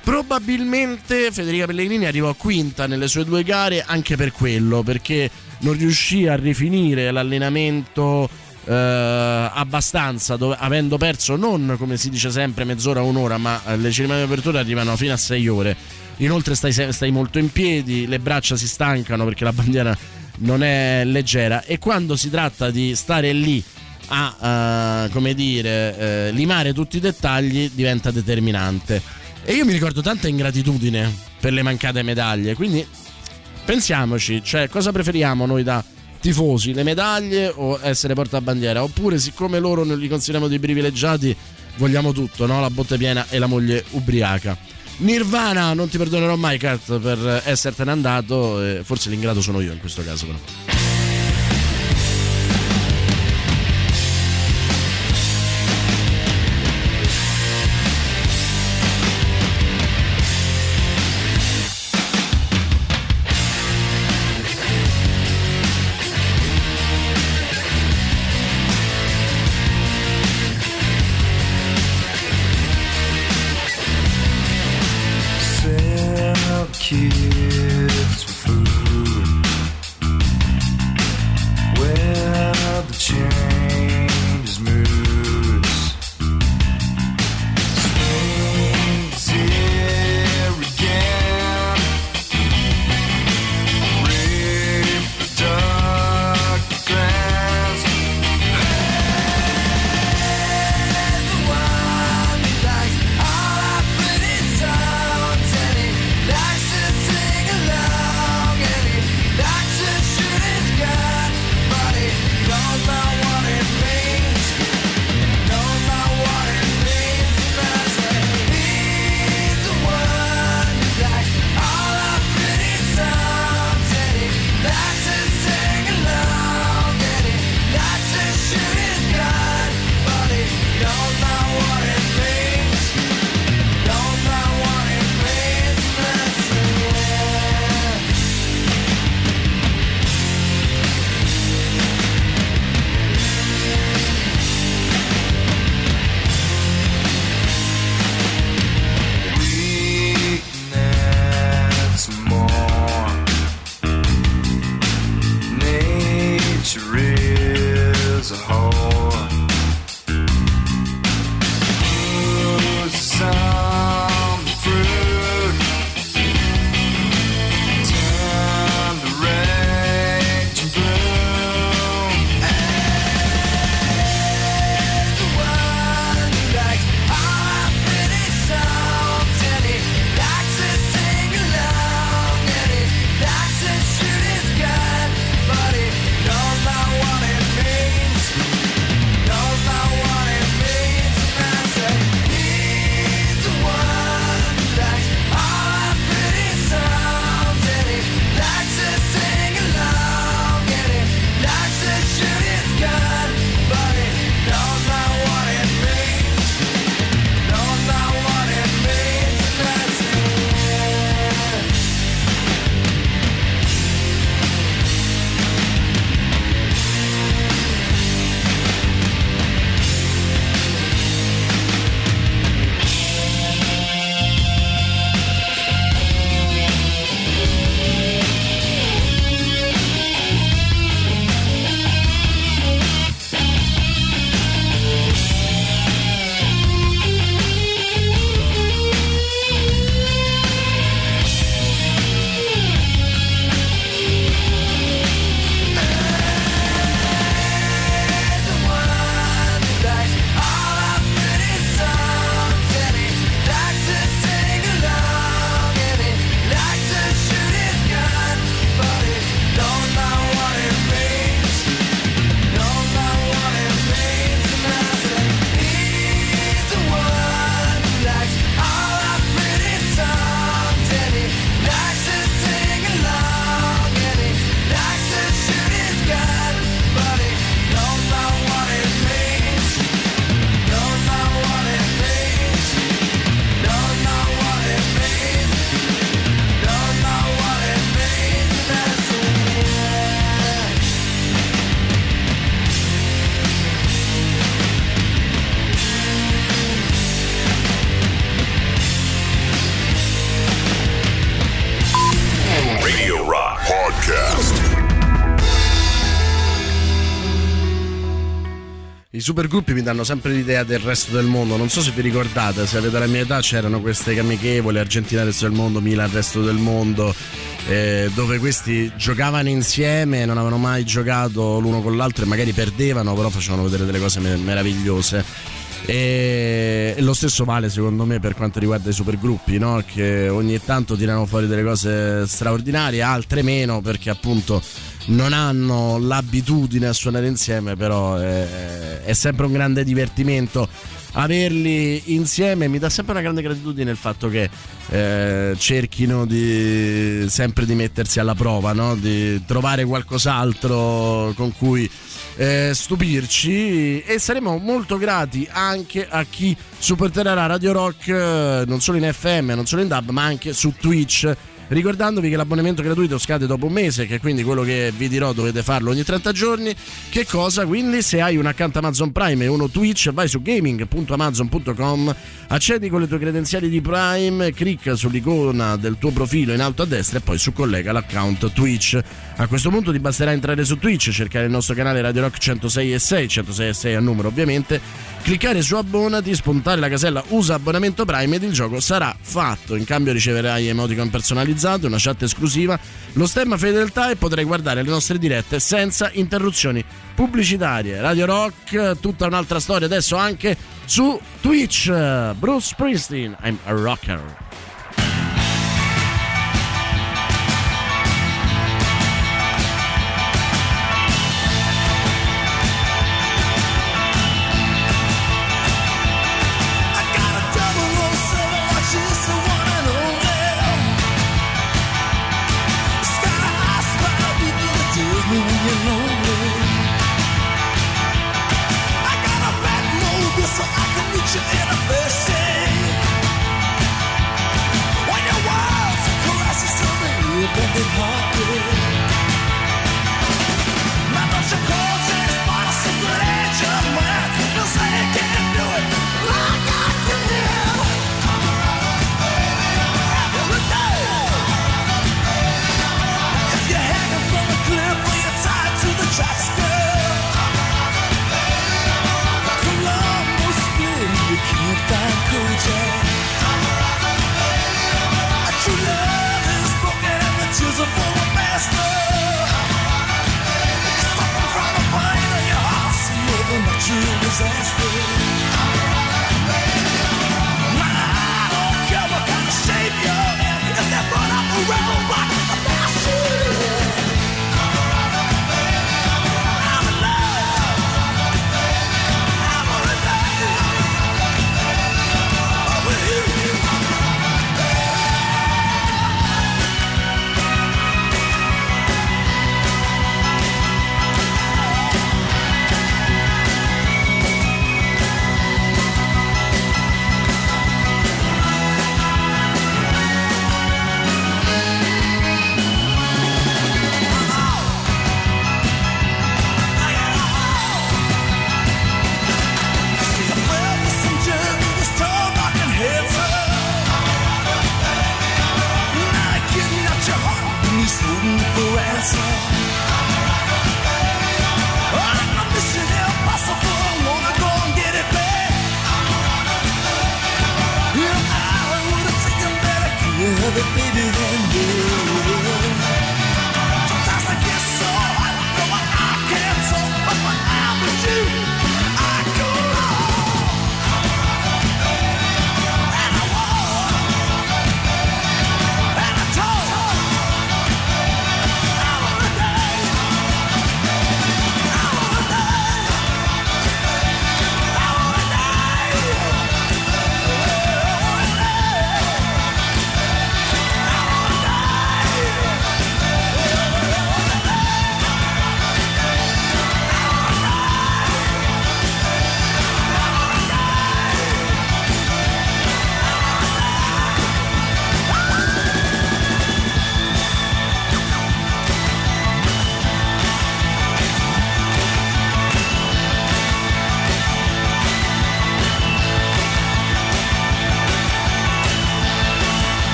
Probabilmente Federica Pellegrini arrivò quinta nelle sue due gare anche per quello, perché non riuscì a rifinire l'allenamento eh, abbastanza, dove- avendo perso non come si dice sempre mezz'ora un'ora, ma eh, le cerimonie di apertura arrivano fino a sei ore. Inoltre stai, stai molto in piedi, le braccia si stancano perché la bandiera non è leggera e quando si tratta di stare lì a eh, come dire eh, limare tutti i dettagli diventa determinante. E io mi ricordo tanta ingratitudine per le mancate medaglie, quindi pensiamoci, cioè cosa preferiamo noi da tifosi, le medaglie o essere portabandiera? Oppure siccome loro non li consideriamo dei privilegiati, vogliamo tutto, no? La botte piena e la moglie ubriaca. Nirvana, non ti perdonerò mai, Kat, per essertene andato. Forse l'ingrato sono io in questo caso, però. Supergruppi mi danno sempre l'idea del resto del mondo. Non so se vi ricordate, se avete la mia età c'erano queste amichevoli, Argentina resto del mondo, Milan resto del mondo, eh, dove questi giocavano insieme, non avevano mai giocato l'uno con l'altro e magari perdevano, però facevano vedere delle cose me- meravigliose. E lo stesso vale secondo me per quanto riguarda i supergruppi, no? che ogni tanto tirano fuori delle cose straordinarie, altre meno perché appunto non hanno l'abitudine a suonare insieme, però è, è sempre un grande divertimento averli insieme mi dà sempre una grande gratitudine il fatto che eh, cerchino di, sempre di mettersi alla prova, no? di trovare qualcos'altro con cui eh, stupirci e saremo molto grati anche a chi supporterà Radio Rock eh, non solo in FM, non solo in DAB, ma anche su Twitch. Ricordandovi che l'abbonamento gratuito scade dopo un mese, che quindi quello che vi dirò dovete farlo ogni 30 giorni. Che cosa? Quindi se hai un account Amazon Prime e uno Twitch, vai su gaming.amazon.com, accedi con le tue credenziali di Prime, clicca sull'icona del tuo profilo in alto a destra e poi su collega l'account Twitch. A questo punto ti basterà entrare su Twitch, cercare il nostro canale Radio Rock 106 e 6, 106 e 6 a numero ovviamente, cliccare su abbonati, spuntare la casella usa abbonamento Prime ed il gioco sarà fatto. In cambio riceverai emoticon personalizzate, una chat esclusiva, lo stemma fedeltà e potrai guardare le nostre dirette senza interruzioni pubblicitarie. Radio Rock, tutta un'altra storia adesso anche su Twitch. Bruce Springsteen, I'm a rocker.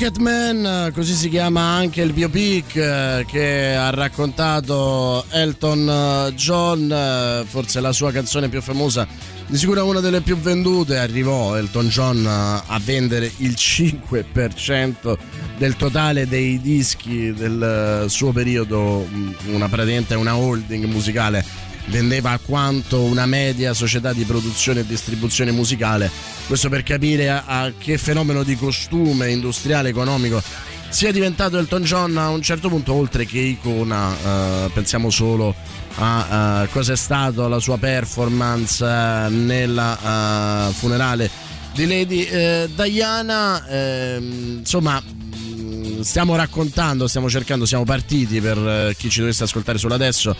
Rocketman, così si chiama anche il biopic eh, che ha raccontato Elton eh, John, eh, forse la sua canzone più famosa, di sicuro una delle più vendute, arrivò Elton John a vendere il 5% del totale dei dischi del suo periodo, mm, una praticamente una holding musicale vendeva quanto una media società di produzione e distribuzione musicale. Questo per capire a, a che fenomeno di costume industriale economico sia diventato Elton John a un certo punto, oltre che icona, eh, pensiamo solo a eh, cosa è stata la sua performance eh, nella eh, funerale di Lady eh, Diana. Ehm, insomma, mm, stiamo raccontando, stiamo cercando, siamo partiti per eh, chi ci dovesse ascoltare solo adesso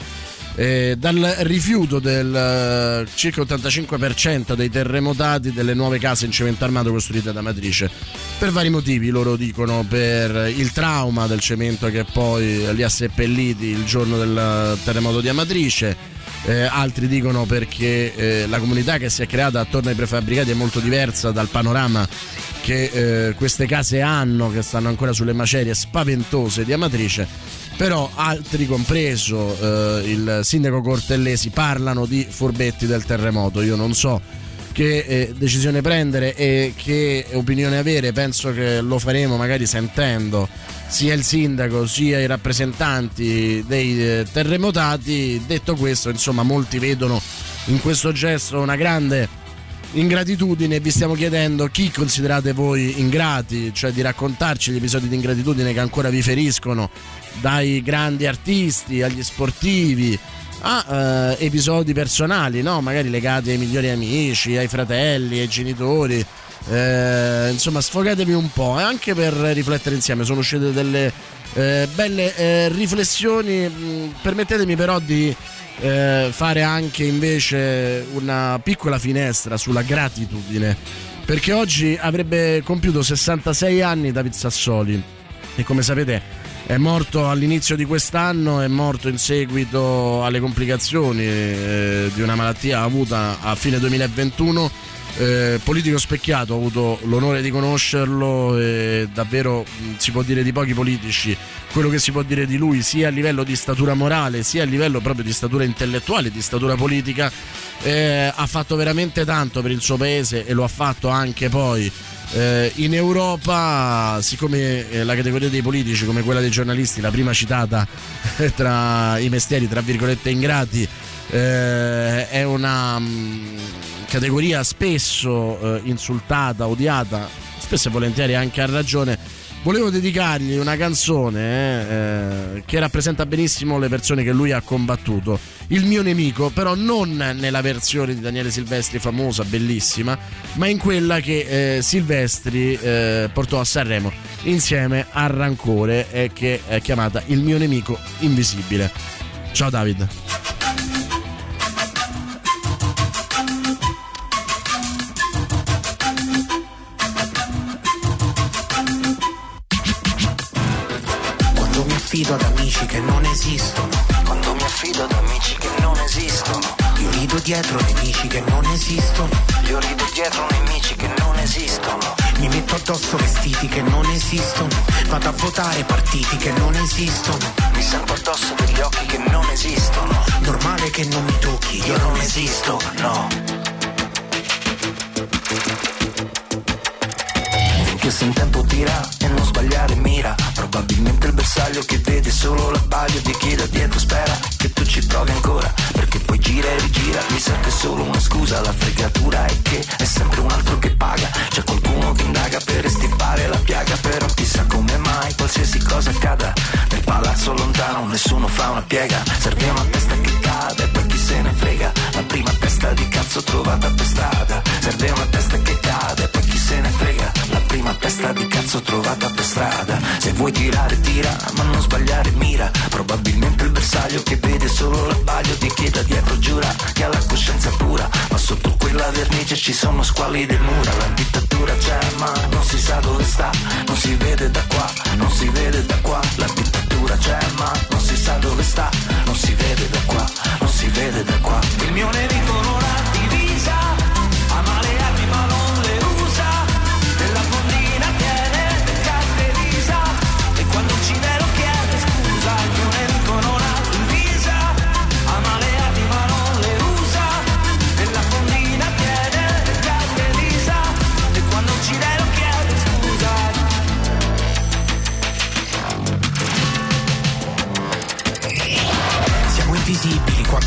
eh, dal rifiuto del eh, circa 85% dei terremotati delle nuove case in cemento armato costruite da Matrice per vari motivi loro dicono per il trauma del cemento che poi li ha seppelliti il giorno del terremoto di Amatrice eh, altri dicono perché eh, la comunità che si è creata attorno ai prefabbricati è molto diversa dal panorama che eh, queste case hanno, che stanno ancora sulle macerie spaventose di Amatrice. Però altri, compreso eh, il sindaco Cortellesi, parlano di furbetti del terremoto. Io non so che eh, decisione prendere e che opinione avere. Penso che lo faremo magari sentendo sia il sindaco sia i rappresentanti dei eh, terremotati. Detto questo, insomma, molti vedono in questo gesto una grande ingratitudine vi stiamo chiedendo chi considerate voi ingrati, cioè di raccontarci gli episodi di ingratitudine che ancora vi feriscono dai grandi artisti agli sportivi a eh, episodi personali, no? magari legati ai migliori amici, ai fratelli, ai genitori. Eh, insomma, sfogatevi un po' e anche per riflettere insieme. Sono uscite delle eh, belle eh, riflessioni. Mm, Permettetemi però di eh, fare anche invece una piccola finestra sulla gratitudine. Perché oggi avrebbe compiuto 66 anni David Sassoli e come sapete è morto all'inizio di quest'anno, è morto in seguito alle complicazioni eh, di una malattia avuta a fine 2021. Eh, politico specchiato, ho avuto l'onore di conoscerlo e davvero mh, si può dire di pochi politici quello che si può dire di lui sia a livello di statura morale sia a livello proprio di statura intellettuale, di statura politica. Eh, ha fatto veramente tanto per il suo paese e lo ha fatto anche poi eh, in Europa, siccome eh, la categoria dei politici, come quella dei giornalisti, la prima citata [LAUGHS] tra i mestieri, tra virgolette, ingrati, eh, è una mh, categoria spesso eh, insultata, odiata, spesso e volentieri anche a ragione. Volevo dedicargli una canzone eh, eh, che rappresenta benissimo le persone che lui ha combattuto. Il mio nemico, però non nella versione di Daniele Silvestri famosa, bellissima, ma in quella che eh, Silvestri eh, portò a Sanremo insieme a Rancore, eh, che è chiamata Il mio nemico invisibile. Ciao David. Affido ad amici che non esistono. Quando mi affido ad amici che non esistono. Io rido dietro nemici che non esistono. Io rido dietro nemici che non esistono. Mi metto addosso vestiti che non esistono. Vado a votare partiti che non esistono. Mi sento addosso degli occhi che non esistono. Normale che non mi tocchi, io non esisto, no. Finché se in tempo tira e non sbagliare mira. Probabilmente il bersaglio che vede solo l'abbaglio di chi da dietro spera Che tu ci provi ancora. Perché poi gira e rigira Mi serve solo una scusa. La fregatura è che è sempre un altro che paga. C'è qualcuno che indaga per estirpare la piaga Però chissà come mai qualsiasi cosa accada. Nel palazzo lontano nessuno fa una piega. Serve una testa che cade e poi chi se ne frega. La prima testa di cazzo trovata per strada. Serve una testa che cade e poi chi se ne frega prima testa di cazzo trovata per strada. Se vuoi tirare tira ma non sbagliare mira. Probabilmente il bersaglio che vede solo l'abbaglio di chi da dietro giura Che ha la coscienza pura. Ma sotto quella vernice ci sono squali del mura La dittatura c'è ma non si sa dove sta. Non si vede da qua, non si vede da qua. La dittatura c'è ma non si sa dove sta. Non si vede da qua, non si vede da qua. Il mio nemico non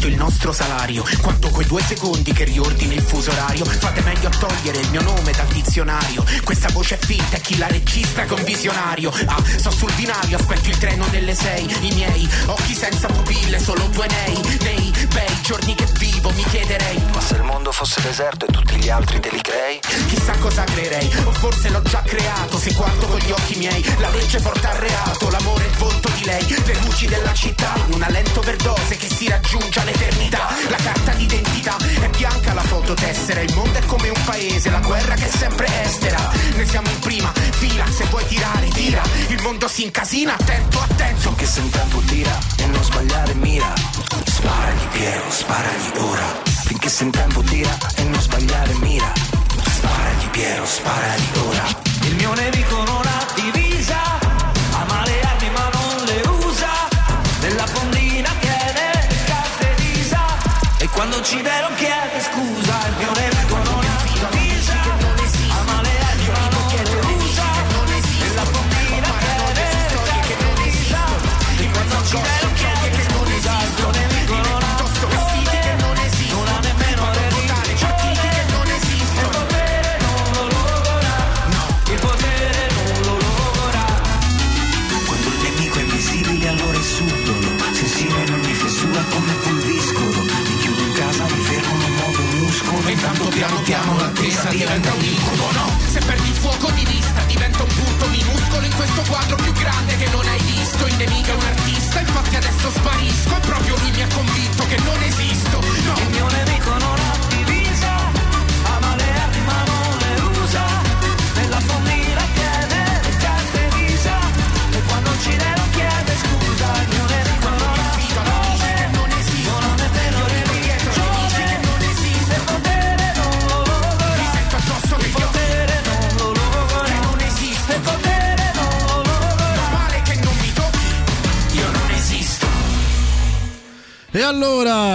quanto il nostro salario, quanto quei due secondi che riordini il fuso orario. Fate meglio a togliere il mio nome dal dizionario. Questa voce è finta, è chi la regista con visionario. Ah, sto sul binario, aspetto il treno delle sei. I miei occhi senza pupille, solo due nei. Nei bei giorni che vivo, mi chiederei. Ma se il mondo fosse deserto e tutti gli altri te li crei? Chissà cosa creerei, o forse l'ho già creato. Se guardo con gli occhi miei, la legge porta al reato. L'amore è il volto di lei, le luci della città. Una lenta overdose che si raggiunge all'eternità. La carta d'identità è bianca la fototessera. Il mondo è come un paese, la guerra che è sempre estera. Noi siamo in prima fila, se vuoi tirare, tira. Il mondo si incasina, attento, attento. Finché se un tempo tira e non sbagliare mira. Sparagli Piero, sparagli ora. Finché se un tempo tira e non sbagliare mira. Sparagli Piero, sparagli ora. Il mio nemico non ha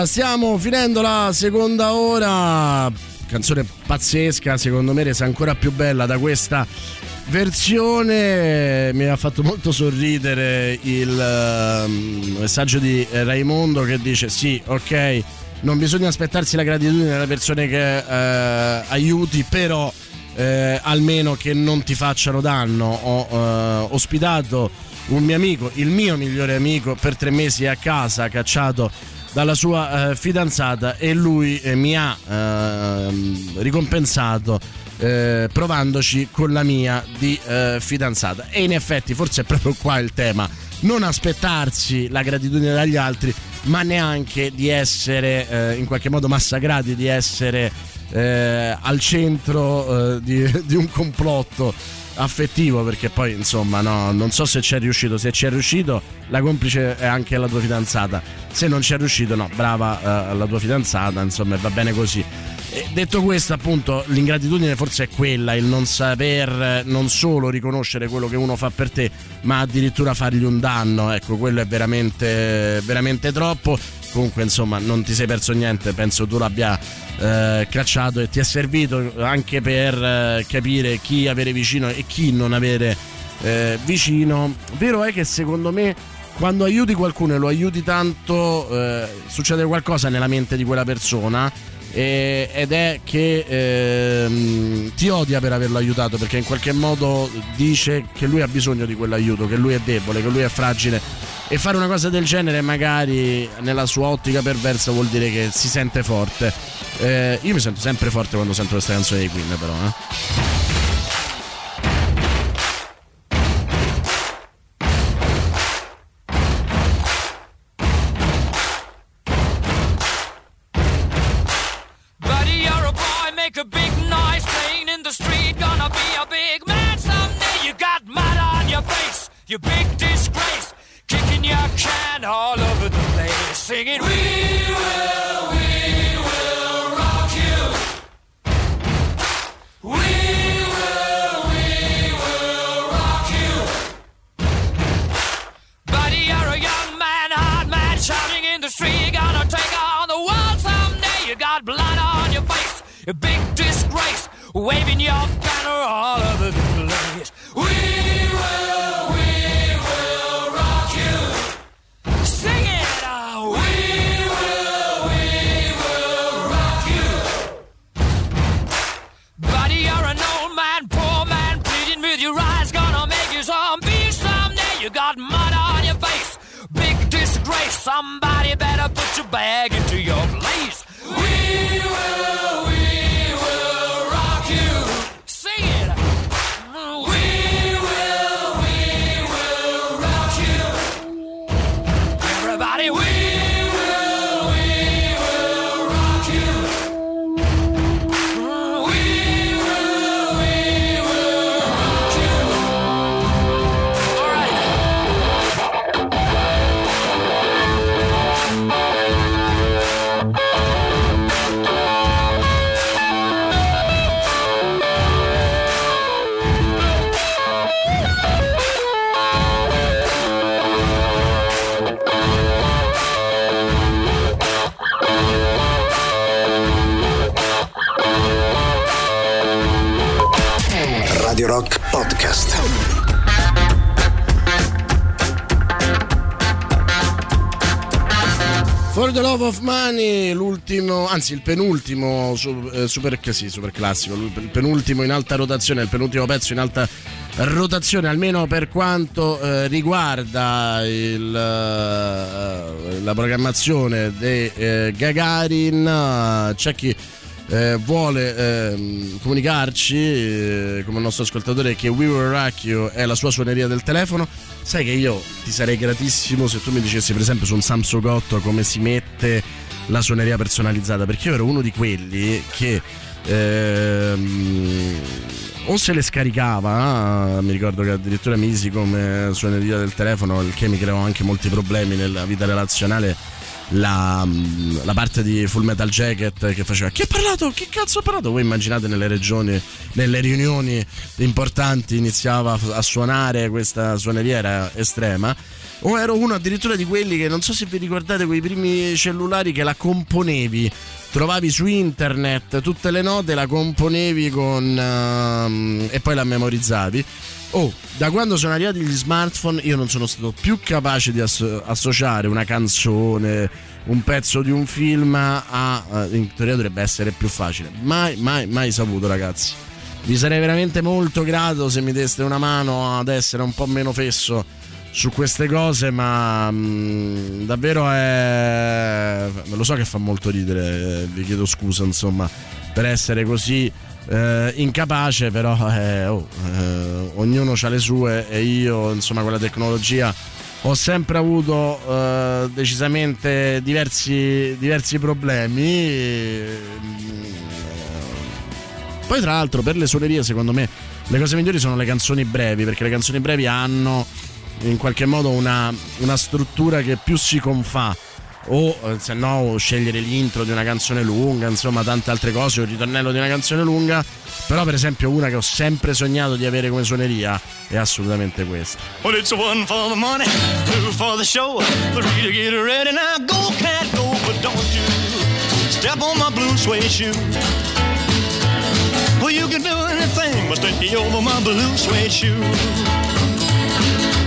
stiamo finendo la seconda ora. Canzone pazzesca, secondo me resa ancora più bella da questa versione. Mi ha fatto molto sorridere il ehm, messaggio di Raimondo che dice: Sì, ok, non bisogna aspettarsi la gratitudine delle persone che eh, aiuti, però eh, almeno che non ti facciano danno. Ho eh, ospitato un mio amico, il mio migliore amico, per tre mesi a casa, cacciato dalla sua eh, fidanzata e lui eh, mi ha ehm, ricompensato eh, provandoci con la mia di eh, fidanzata. E in effetti forse è proprio qua il tema. Non aspettarsi la gratitudine dagli altri ma neanche di essere eh, in qualche modo massacrati di essere eh, al centro eh, di, [LAUGHS] di un complotto affettivo perché poi insomma no, non so se ci è riuscito. Se ci è riuscito la complice è anche la tua fidanzata. Se non ci è riuscito no brava eh, la tua fidanzata insomma va bene così. E detto questo appunto l'ingratitudine forse è quella il non saper non solo riconoscere quello che uno fa per te ma addirittura fargli un danno. Ecco quello è veramente veramente troppo comunque insomma non ti sei perso niente. Penso tu l'abbia eh, cacciato e ti è servito anche per eh, capire chi avere vicino e chi non avere eh, vicino. Vero è che secondo me quando aiuti qualcuno e lo aiuti tanto eh, succede qualcosa nella mente di quella persona ed è che ehm, ti odia per averlo aiutato perché in qualche modo dice che lui ha bisogno di quell'aiuto, che lui è debole, che lui è fragile e fare una cosa del genere magari nella sua ottica perversa vuol dire che si sente forte. Eh, io mi sento sempre forte quando sento questa canzone dei Queen però. Eh. Of Money, l'ultimo, anzi il penultimo eh, super, sì, super classico, il penultimo in alta rotazione, il penultimo pezzo in alta rotazione, almeno per quanto eh, riguarda il, eh, la programmazione dei eh, Gagarin. C'è chi eh, vuole ehm, comunicarci, eh, come nostro ascoltatore, che We Rock You è la sua suoneria del telefono. Sai che io ti sarei gratissimo se tu mi dicessi, per esempio, su un Samsung 8 come si mette la suoneria personalizzata, perché io ero uno di quelli che. ehm, o se le scaricava, mi ricordo che addirittura mi misi come suoneria del telefono, il che mi creò anche molti problemi nella vita relazionale la, la parte di Full Metal Jacket che faceva chi ha parlato? Che cazzo ha parlato? Voi immaginate nelle regioni, nelle riunioni importanti iniziava a suonare questa suoneria era estrema o ero uno addirittura di quelli che non so se vi ricordate quei primi cellulari che la componevi trovavi su internet tutte le note la componevi con ehm, e poi la memorizzavi Oh, da quando sono arrivati gli smartphone io non sono stato più capace di asso- associare una canzone, un pezzo di un film a... eh, in teoria dovrebbe essere più facile. Mai, mai, mai saputo ragazzi. Vi sarei veramente molto grato se mi deste una mano ad essere un po' meno fesso su queste cose, ma mm, davvero è... Lo so che fa molto ridere, eh, vi chiedo scusa insomma per essere così eh, incapace, però eh, oh, eh, ognuno ha le sue e io insomma con la tecnologia ho sempre avuto eh, decisamente diversi, diversi problemi. Poi tra l'altro per le suonerie secondo me le cose migliori sono le canzoni brevi, perché le canzoni brevi hanno in qualche modo una, una struttura che più si confà o eh, se no scegliere l'intro di una canzone lunga, insomma tante altre cose, un ritornello di una canzone lunga, però per esempio una che ho sempre sognato di avere come suoneria è assolutamente questa. Well, it's one for the money, two for the show, three to get ready. Now go, cat, go, but don't you step on my blue suede shoe. Well, you can do anything but stay over my blue suede shoe.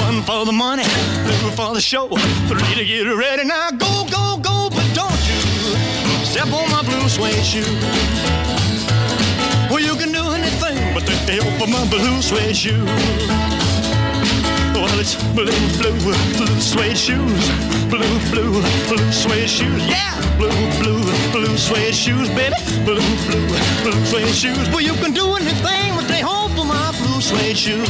One for the money, two for the show, three to get ready. Now go, go, go, but don't you step on my blue suede shoe. Well, you can do anything but take the for my blue suede shoe. Well, it's blue, blue, blue suede shoes, blue, blue, blue suede shoes. Yeah, blue, blue, blue suede shoes, baby. Blue, blue, blue suede shoes. Well, you can do anything but stay home for my blue suede shoes.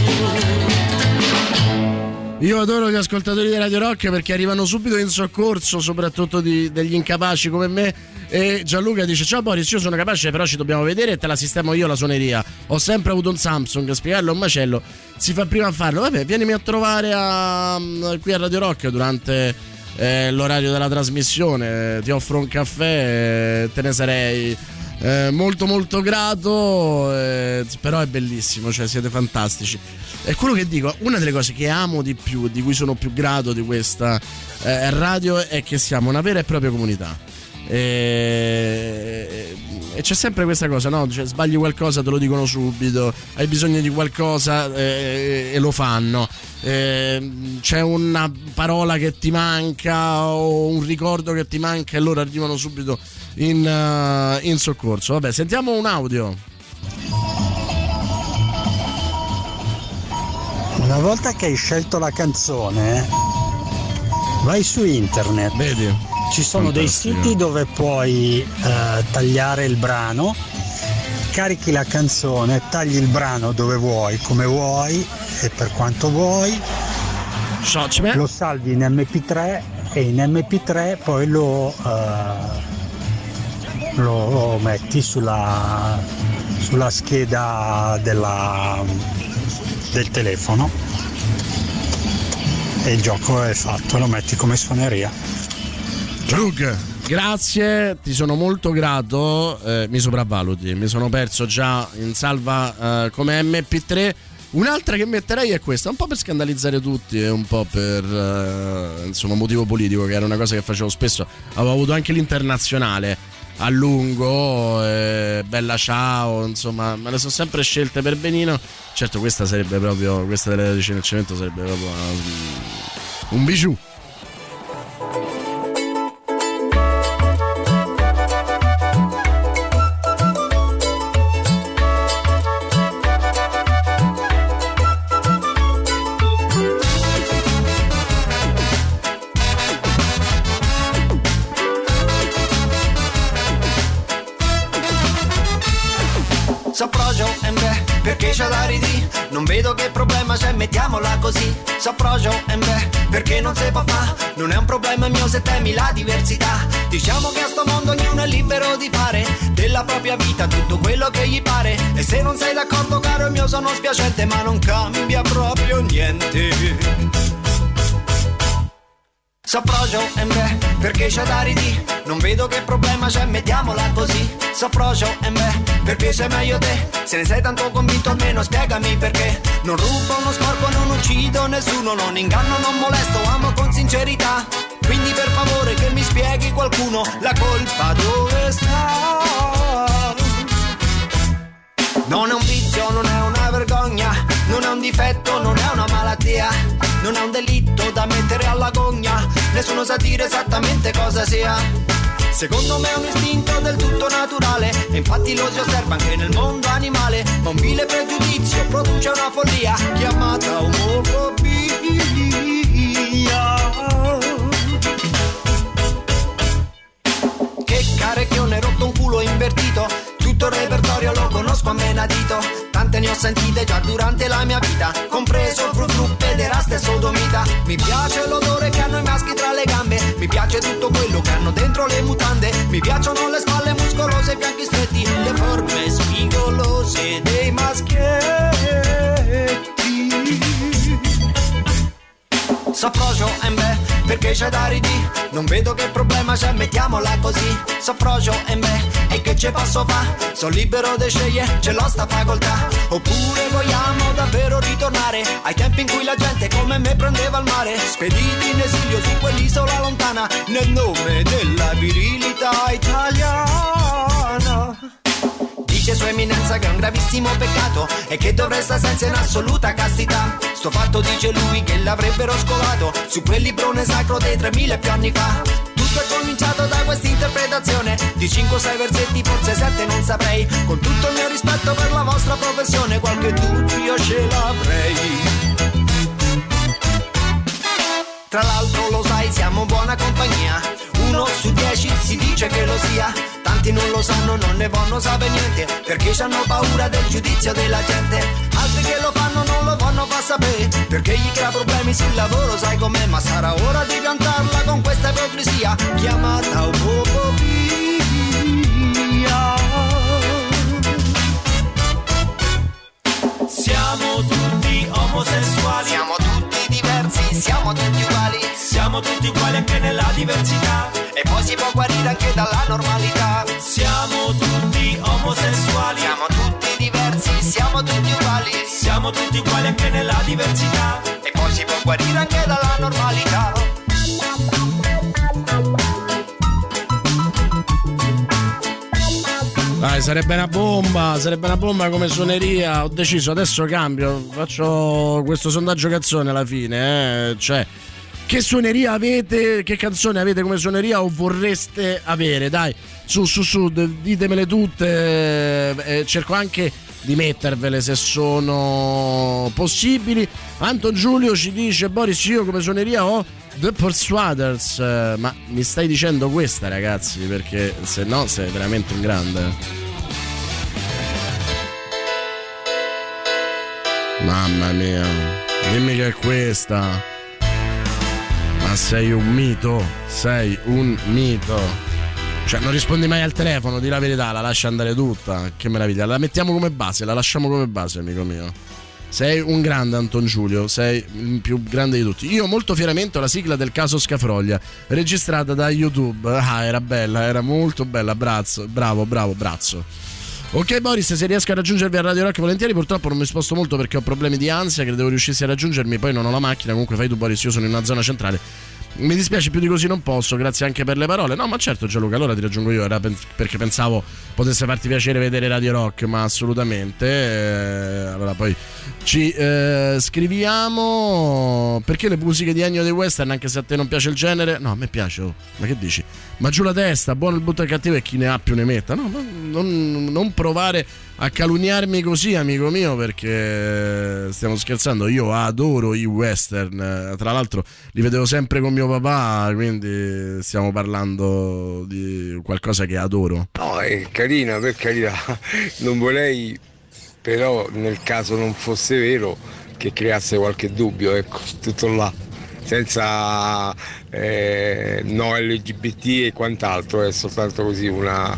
Io adoro gli ascoltatori di Radio Rock perché arrivano subito in soccorso, soprattutto di- degli incapaci come me. E Gianluca dice: Ciao Boris, io sono capace, però ci dobbiamo vedere e te la sistemo io la suoneria. Ho sempre avuto un Samsung, spiegarlo è un macello. Si fa prima a farlo. Vabbè, vienimi a trovare a- qui a Radio Rock durante eh, l'orario della trasmissione. Ti offro un caffè, eh, te ne sarei. Eh, molto molto grato, eh, però è bellissimo, cioè siete fantastici. È quello che dico, una delle cose che amo di più, di cui sono più grato di questa eh, radio, è che siamo una vera e propria comunità. E, e c'è sempre questa cosa, no? Cioè, sbagli qualcosa, te lo dicono subito, hai bisogno di qualcosa eh, e lo fanno. Eh, c'è una parola che ti manca o un ricordo che ti manca e loro arrivano subito in, eh, in soccorso. Vabbè, sentiamo un audio. Una volta che hai scelto la canzone, vai su internet. Vedi? Ci sono dei Fantastico. siti dove puoi eh, tagliare il brano, carichi la canzone, tagli il brano dove vuoi, come vuoi e per quanto vuoi. Lo salvi in MP3 e in MP3 poi lo, eh, lo metti sulla, sulla scheda della, del telefono e il gioco è fatto, lo metti come suoneria. Drug, grazie, ti sono molto grato. eh, mi sopravvaluti, mi sono perso già in salva eh, come MP3. Un'altra che metterei è questa, un po' per scandalizzare tutti e un po' per eh, insomma motivo politico, che era una cosa che facevo spesso. Avevo avuto anche l'internazionale a lungo, eh, bella ciao, insomma, me le sono sempre scelte per benino. Certo, questa sarebbe proprio, questa delle 13 nel cemento sarebbe proprio una- un bijou. C'è da ridì? Non vedo che problema c'è, mettiamola così. Saprogio, e beh, perché non si può fa? Non è un problema mio se temi la diversità. Diciamo che a sto mondo ognuno è libero di fare della propria vita tutto quello che gli pare. E se non sei d'accordo, caro mio, sono spiacente, ma non cambia proprio niente. Saprogio, e beh, perché c'è da ridì? Non vedo che problema c'è, mettiamola così. Saprogio, e beh, perché sei meglio te? Se ne sei tanto convinto almeno spiegami perché. Non rubo, non sporco, non uccido nessuno, non inganno, non molesto, amo con sincerità. Quindi per favore che mi spieghi qualcuno la colpa dove sta. Non è un vizio, non è una vergogna, non è un difetto, non è una malattia, non è un delitto da mettere alla gogna, nessuno sa dire esattamente cosa sia. Secondo me è un istinto del tutto naturale, e infatti lo si osserva anche nel mondo animale, ma un vile pregiudizio produce una follia chiamata omofobia. Che carecchione rotto un culo invertito Tutto il repertorio lo conosco a menadito Tante ne ho sentite già durante la mia vita Compreso il frufru, pederasta e sodomita. Mi piace l'odore che hanno i maschi tra le gambe Mi piace tutto quello che hanno dentro le mutande. Mi piacciono le spalle muscolose e i fianchi stretti Le forme spigolose dei maschietti. Saprogio, e beh, perché c'è da ridì? Non vedo che problema c'è, mettiamola così. Saprogio, e beh, e che ce posso fa? Sono libero di scegliere, ce l'ho sta facoltà. Oppure vogliamo davvero ritornare ai tempi in cui la gente come me prendeva il mare. Spediti in esilio su quell'isola lontana, nel nome della virilità italiana. Dice sua eminenza che è un gravissimo peccato e che dovrei stare senza in assoluta castità. Sto fatto dice lui che l'avrebbero scovato su quel librone sacro dei 3000 più anni fa. Tutto è cominciato da questa interpretazione di 5 o 6 versetti, forse 7 non saprei. Con tutto il mio rispetto per la vostra professione, qualche dubbio ce l'avrei. Tra l'altro lo sai, siamo buona compagnia. Uno su dieci si dice che lo sia. Altri non lo sanno, non ne vanno sapere niente Perché hanno paura del giudizio della gente Altri che lo fanno non lo vanno far sapere Perché gli crea problemi sul lavoro, sai com'è Ma sarà ora di piantarla con questa ipocrisia Chiamata omofobia Siamo tutti omosessuali. Siamo tutti diversi, siamo tutti uguali. Siamo tutti uguali anche nella diversità. E poi si può guarire anche dalla normalità Siamo tutti omosessuali. Siamo tutti diversi, siamo tutti uguali Siamo tutti uguali anche nella diversità. E poi si può guarire anche dalla normalità Dai, sarebbe una bomba, sarebbe una bomba come suoneria. Ho deciso, adesso cambio. Faccio questo sondaggio cazzone alla fine. Eh. Cioè, che suoneria avete? Che canzone avete come suoneria o vorreste avere? Dai, su, su, su, ditemele tutte. Eh, cerco anche di mettervele se sono possibili. Anton Giulio ci dice: Boris, io come suoneria ho The Persuaders. Eh, ma mi stai dicendo questa, ragazzi? Perché se no sei veramente un grande. Mamma mia, dimmi che è questa. Sei un mito, sei un mito. Cioè, non rispondi mai al telefono, di la verità, la lascia andare tutta. Che meraviglia. La mettiamo come base, la lasciamo come base, amico mio. Sei un grande Anton Giulio, sei il più grande di tutti. Io molto fieramente ho la sigla del caso Scafroglia, registrata da YouTube. Ah, era bella, era molto bella. Brazzo, bravo, bravo, brazzo. Ok Boris, se riesco a raggiungervi a Radio Rock volentieri, purtroppo non mi sposto molto perché ho problemi di ansia, credevo riuscissi a raggiungermi, poi non ho la macchina, comunque fai tu Boris, io sono in una zona centrale. Mi dispiace più di così non posso, grazie anche per le parole. No, ma certo Gianluca, allora ti raggiungo io, era perché pensavo potesse farti piacere vedere Radio Rock, ma assolutamente. eh, allora poi ci eh, scriviamo perché le musiche di Ennio dei Western, anche se a te non piace il genere, no, a me piace, oh. ma che dici? Ma giù la testa, buono il butto cattivo e chi ne ha più ne metta. No, non, non provare a calunniarmi così, amico mio, perché stiamo scherzando. Io adoro i western. Tra l'altro, li vedevo sempre con mio papà. Quindi stiamo parlando di qualcosa che adoro. No, è carina, per carità. Non vorrei, però, nel caso non fosse vero, che creasse qualche dubbio, ecco, tutto là. Senza eh, no LGBT e quant'altro, è soltanto così una,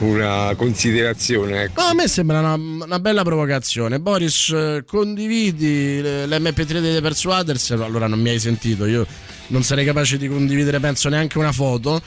una considerazione. Ecco. No, a me sembra una, una bella provocazione. Boris, eh, condividi l- l'MP3 dei Persuaders? Allora non mi hai sentito, io non sarei capace di condividere, penso, neanche una foto.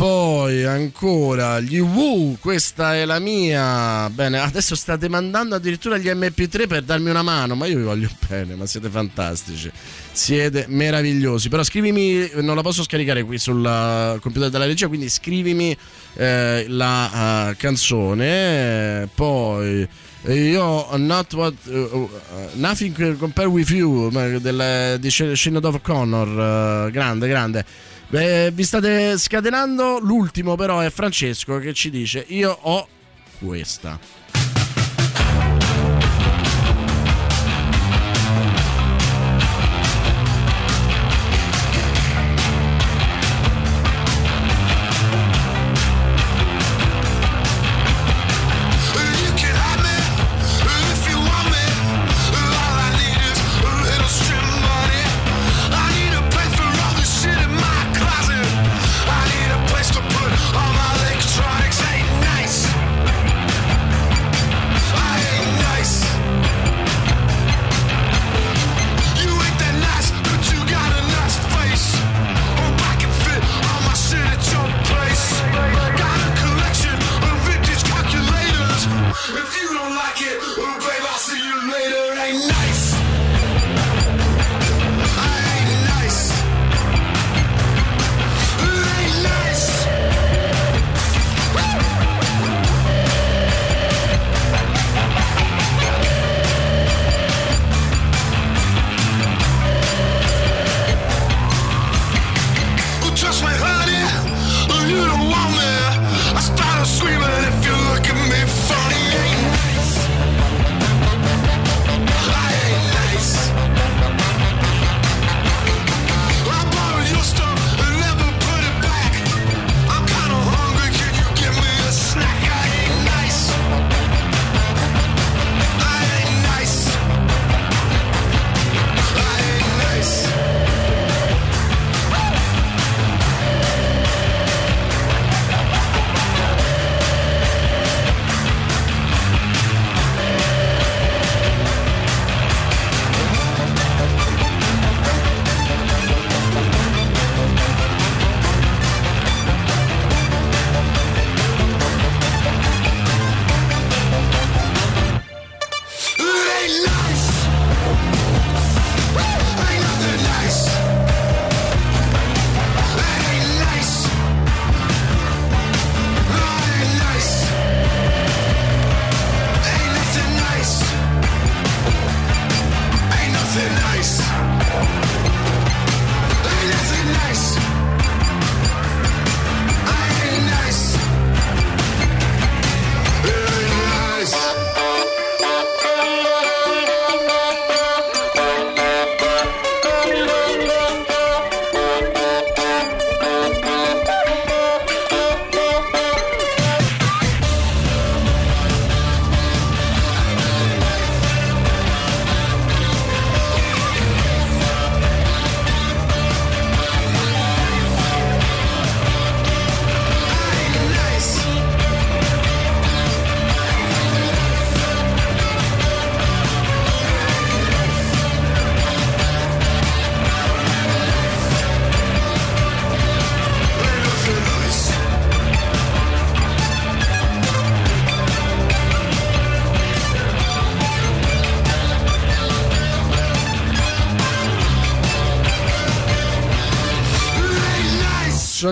Poi ancora gli Woo, questa è la mia. Bene, adesso state mandando addirittura gli MP3 per darmi una mano, ma io vi voglio [LAUGHS] bene, ma siete fantastici. Siete meravigliosi. Però scrivimi, non la posso scaricare qui sul computer della regia, quindi scrivimi eh, la eh, canzone. poi eh, io not what uh, nothing compare with you ma del, di of Connor eh, grande grande Beh, vi state scatenando. L'ultimo però è Francesco che ci dice io ho questa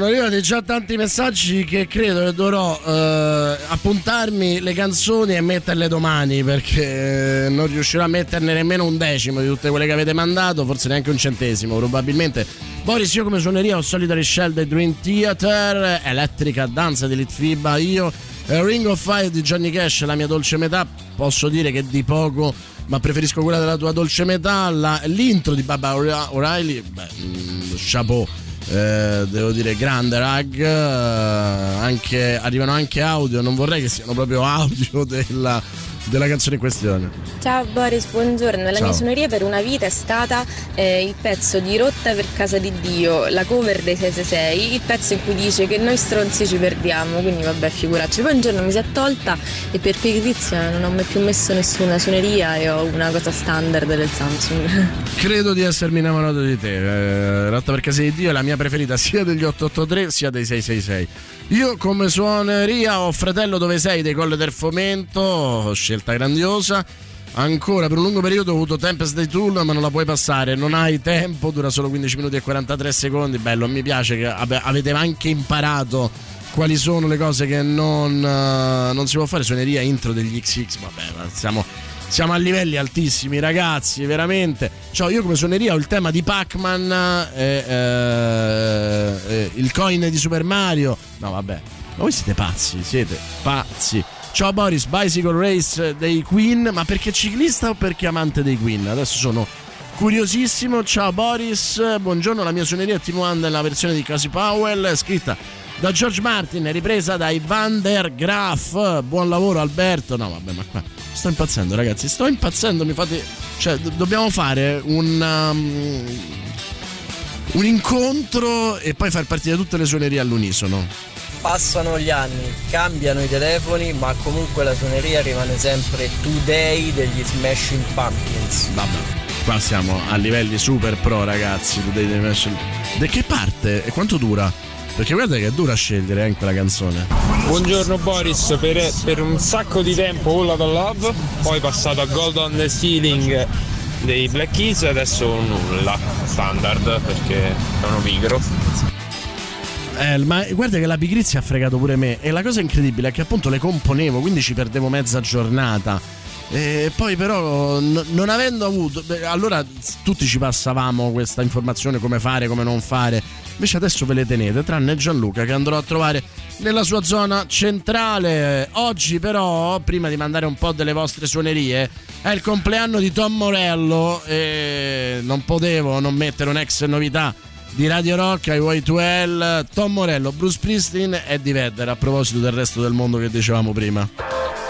sono arrivati già tanti messaggi che credo che dovrò eh, appuntarmi le canzoni e metterle domani perché eh, non riuscirò a metterne nemmeno un decimo di tutte quelle che avete mandato, forse neanche un centesimo probabilmente. Boris, io come suoneria ho Solitary Shell del Dream Theater, Elettrica Danza di Litfiba, io eh, Ring of Fire di Johnny Cash, la mia dolce metà, posso dire che di poco, ma preferisco quella della tua dolce metà, la- l'intro di Baba O'Reilly, beh, mm, chapeau. Eh, devo dire grande rag eh, anche, arrivano anche audio non vorrei che siano proprio audio [LAUGHS] della, della canzone in questione Ciao Boris, buongiorno. La Ciao. mia suoneria per una vita è stata eh, il pezzo di Rotta per casa di Dio, la cover dei 666, il pezzo in cui dice che noi stronzi ci perdiamo, quindi vabbè figuracci. Poi un giorno mi si è tolta e per pigrizia non ho mai più messo nessuna suoneria e ho una cosa standard del Samsung. [LAUGHS] Credo di essermi innamorato di te. Eh, Rotta per casa di Dio è la mia preferita [LAUGHS] sia degli 883 sia dei 666. Io come suoneria ho Fratello dove sei dei Colle del Fomento, scelta grandiosa. Ancora per un lungo periodo ho avuto Tempest dei Tool, ma non la puoi passare, non hai tempo, dura solo 15 minuti e 43 secondi. Bello, mi piace che avete anche imparato quali sono le cose che non, eh, non si può fare. Suoneria intro degli XX, vabbè, siamo, siamo a livelli altissimi, ragazzi, veramente. Cioè, io come suoneria ho il tema di Pac-Man, eh, eh, eh, il coin di Super Mario. No, vabbè, ma voi siete pazzi, siete pazzi. Ciao Boris, Bicycle Race dei Queen, ma perché ciclista o perché amante dei Queen? Adesso sono curiosissimo. Ciao Boris, buongiorno, la mia suoneria Team One nella versione di Casey Powell, scritta da George Martin, ripresa dai Van der Graaf. Buon lavoro Alberto. No, vabbè, ma qua sto impazzendo, ragazzi, sto impazzendo, mi fate cioè do- dobbiamo fare un um, un incontro e poi far partire tutte le suonerie all'unisono. Passano gli anni, cambiano i telefoni, ma comunque la suoneria rimane sempre Today degli Smashing Pumpkins. Vabbè, qua siamo a livelli super pro, ragazzi. Today the Nation. Da che parte e quanto dura? Perché guarda che è dura scegliere anche la canzone. Buongiorno Boris, per, per un sacco di tempo All Out of Love, poi passato a Gold on the Ceiling dei Black Keys e adesso nulla, standard perché sono pigro. Eh, ma guarda che la pigrizia ha fregato pure me. E la cosa incredibile è che appunto le componevo, quindi ci perdevo mezza giornata. E poi però n- non avendo avuto beh, allora tutti ci passavamo questa informazione come fare come non fare invece adesso ve le tenete tranne Gianluca che andrò a trovare nella sua zona centrale oggi però prima di mandare un po' delle vostre suonerie è il compleanno di Tom Morello e non potevo non mettere un'ex novità di Radio Rock ai Y2L Tom Morello, Bruce Springsteen e Eddie Vedder a proposito del resto del mondo che dicevamo prima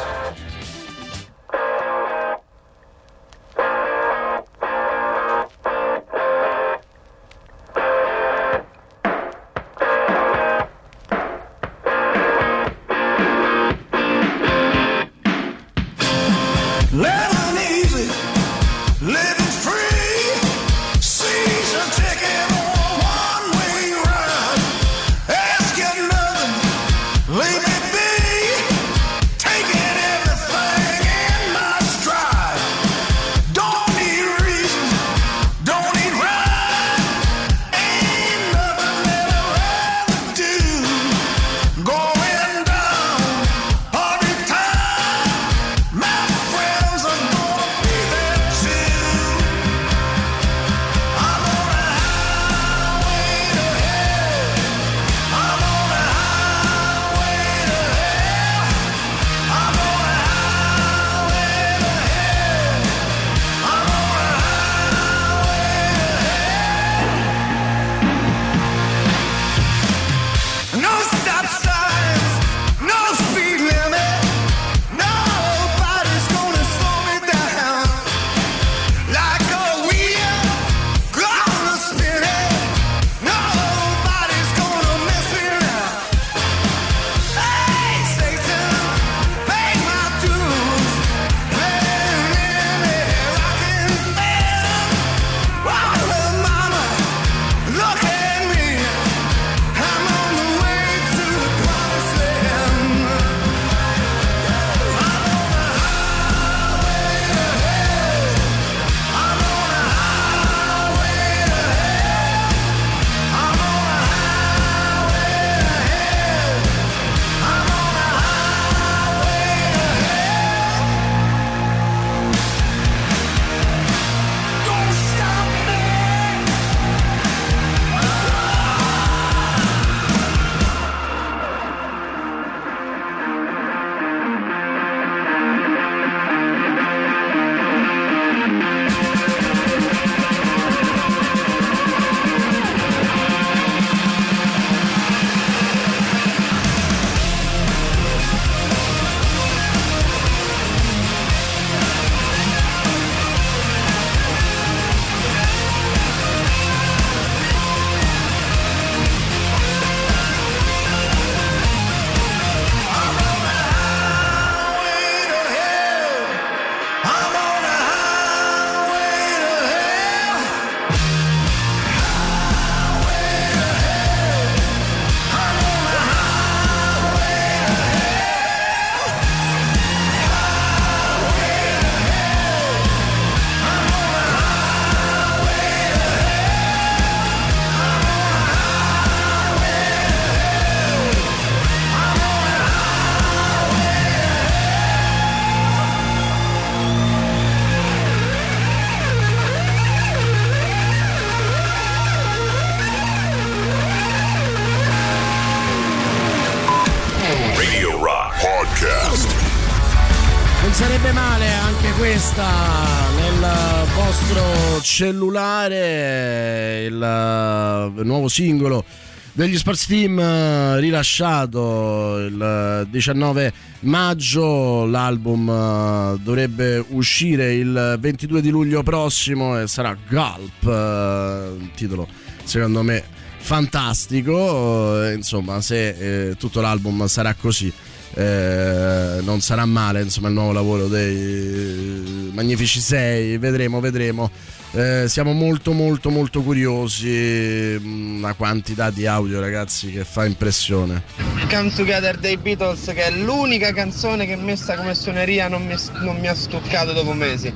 cellulare, il eh, nuovo singolo degli Sports Team eh, rilasciato il 19 maggio, l'album eh, dovrebbe uscire il 22 di luglio prossimo e sarà Gulp, eh, un titolo secondo me fantastico, eh, insomma se eh, tutto l'album sarà così. eh, non sarà male insomma il nuovo lavoro dei Magnifici 6 vedremo vedremo Eh, siamo molto molto molto curiosi mm, una quantità di audio ragazzi che fa impressione Come Together dei Beatles che è l'unica canzone che messa come suoneria non mi, non mi ha stuccato dopo mesi.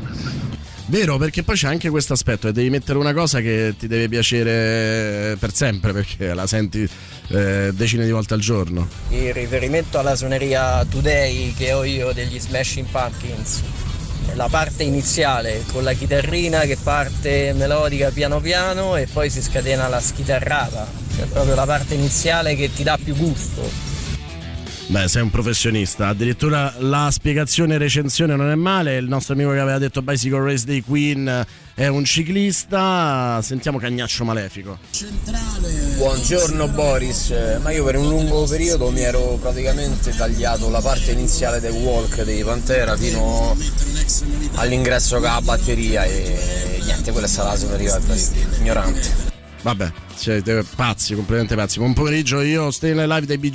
Vero, perché poi c'è anche questo aspetto e devi mettere una cosa che ti deve piacere per sempre perché la senti eh, decine di volte al giorno. Il riferimento alla suoneria Today che ho io degli Smashing Pumpkins. La parte iniziale con la chitarrina che parte melodica piano piano e poi si scatena la schitarrata. Cioè proprio la parte iniziale che ti dà più gusto. Beh, sei un professionista. Addirittura la spiegazione e recensione non è male. Il nostro amico che aveva detto Bicycle Race dei Queen è un ciclista. Sentiamo Cagnaccio Malefico. Buongiorno Boris, ma io per un lungo periodo mi ero praticamente tagliato la parte iniziale del walk dei Pantera fino all'ingresso con la batteria e niente, quella è stata la suoneria ignorante. Vabbè, siete pazzi, completamente pazzi. Buon pomeriggio, io Stay Night Live dei Bee.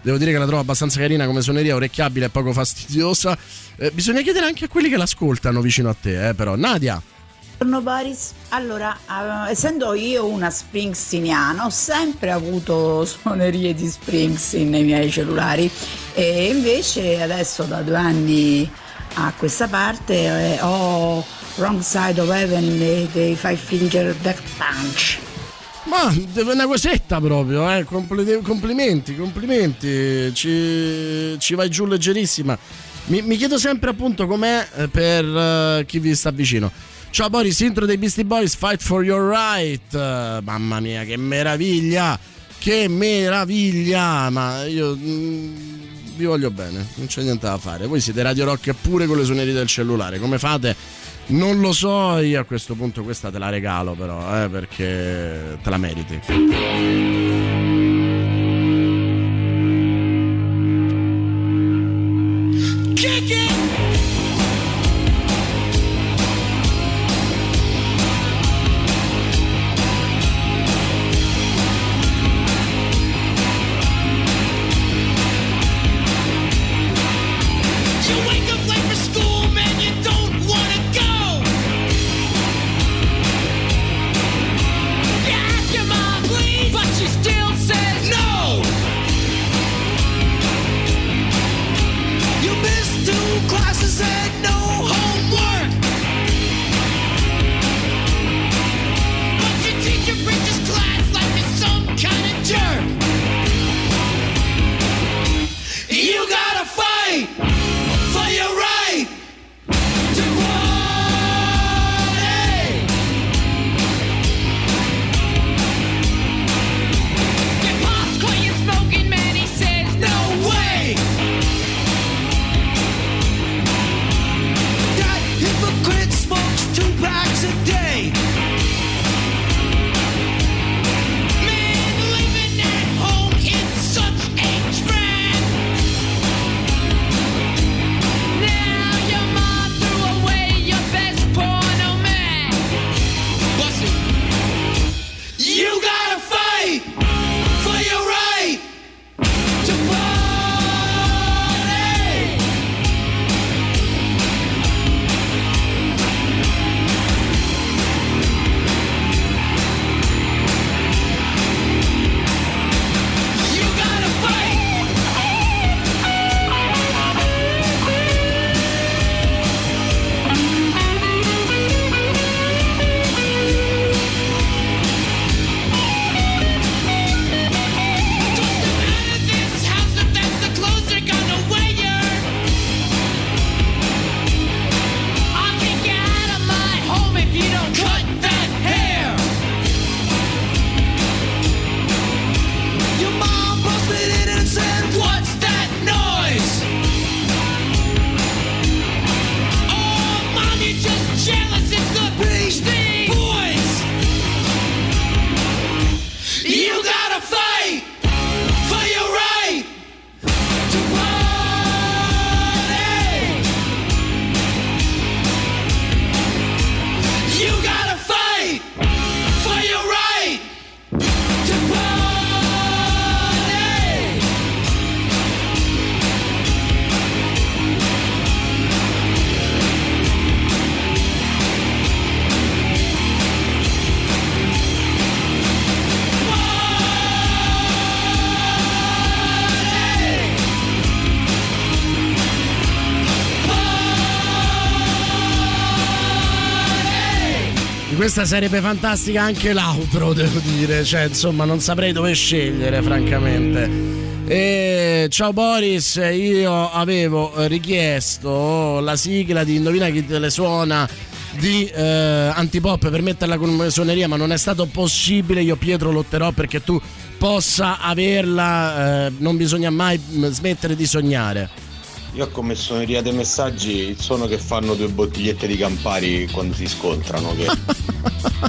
Devo dire che la trovo abbastanza carina come suoneria, orecchiabile e poco fastidiosa. Eh, bisogna chiedere anche a quelli che l'ascoltano vicino a te, eh, però. Nadia. Buongiorno Boris, allora eh, essendo io una springsteeniana ho sempre avuto suonerie di Springsteen nei miei cellulari e invece adesso da due anni a questa parte eh, ho Wrong Side of Heaven dei, dei Five Finger Death Punch. Ma una cosetta proprio, eh. Compli- complimenti, complimenti. Ci, ci vai giù leggerissima. Mi, mi chiedo sempre appunto com'è eh, per eh, chi vi sta vicino. Ciao Boris, intro dei Beastie Boys, Fight for Your Right. Eh, mamma mia, che meraviglia! Che meraviglia! Ma io mm, vi voglio bene, non c'è niente da fare. Voi siete Radio Rock pure con le suonerie del cellulare. Come fate? Non lo so, io a questo punto questa te la regalo però, eh, perché te la meriti. Sarebbe fantastica anche l'outro, [LAUGHS] devo dire. Cioè, insomma, non saprei dove scegliere, francamente. E, ciao Boris, io avevo richiesto la sigla di Indovina chi te le suona di eh, Antipop per metterla con suoneria, ma non è stato possibile. Io Pietro lotterò perché tu possa averla. eh, non bisogna mai mm, smettere di sognare. Io come suoneria dei messaggi il suono che fanno due bottigliette di Campari quando si scontrano, che [LAUGHS]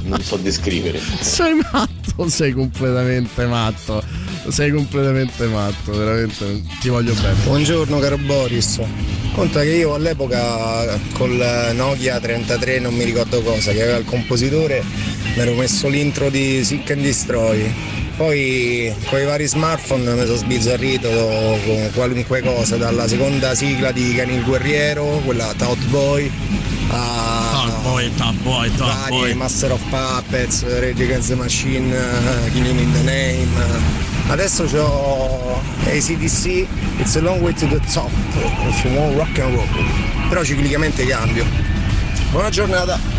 non so descrivere. [LAUGHS] Sei matto, sei completamente matto. Sei completamente matto, veramente ti voglio bene. Buongiorno caro Boris, conta che io all'epoca col Nokia 33 non mi ricordo cosa, che aveva il compositore, mi ero messo l'intro di Sick and Destroy. Poi con i vari smartphone mi sono sbizzarrito con qualunque cosa, dalla seconda sigla di Cani il Guerriero, quella Tout Boy, a Top boy, top boy, top boy. Master of Puppets, Rage Against the Machine, uh, Killing in the Name. Adesso ho ACDC, It's a long way to the top, if you want rock and roll. Però ciclicamente cambio. Buona giornata.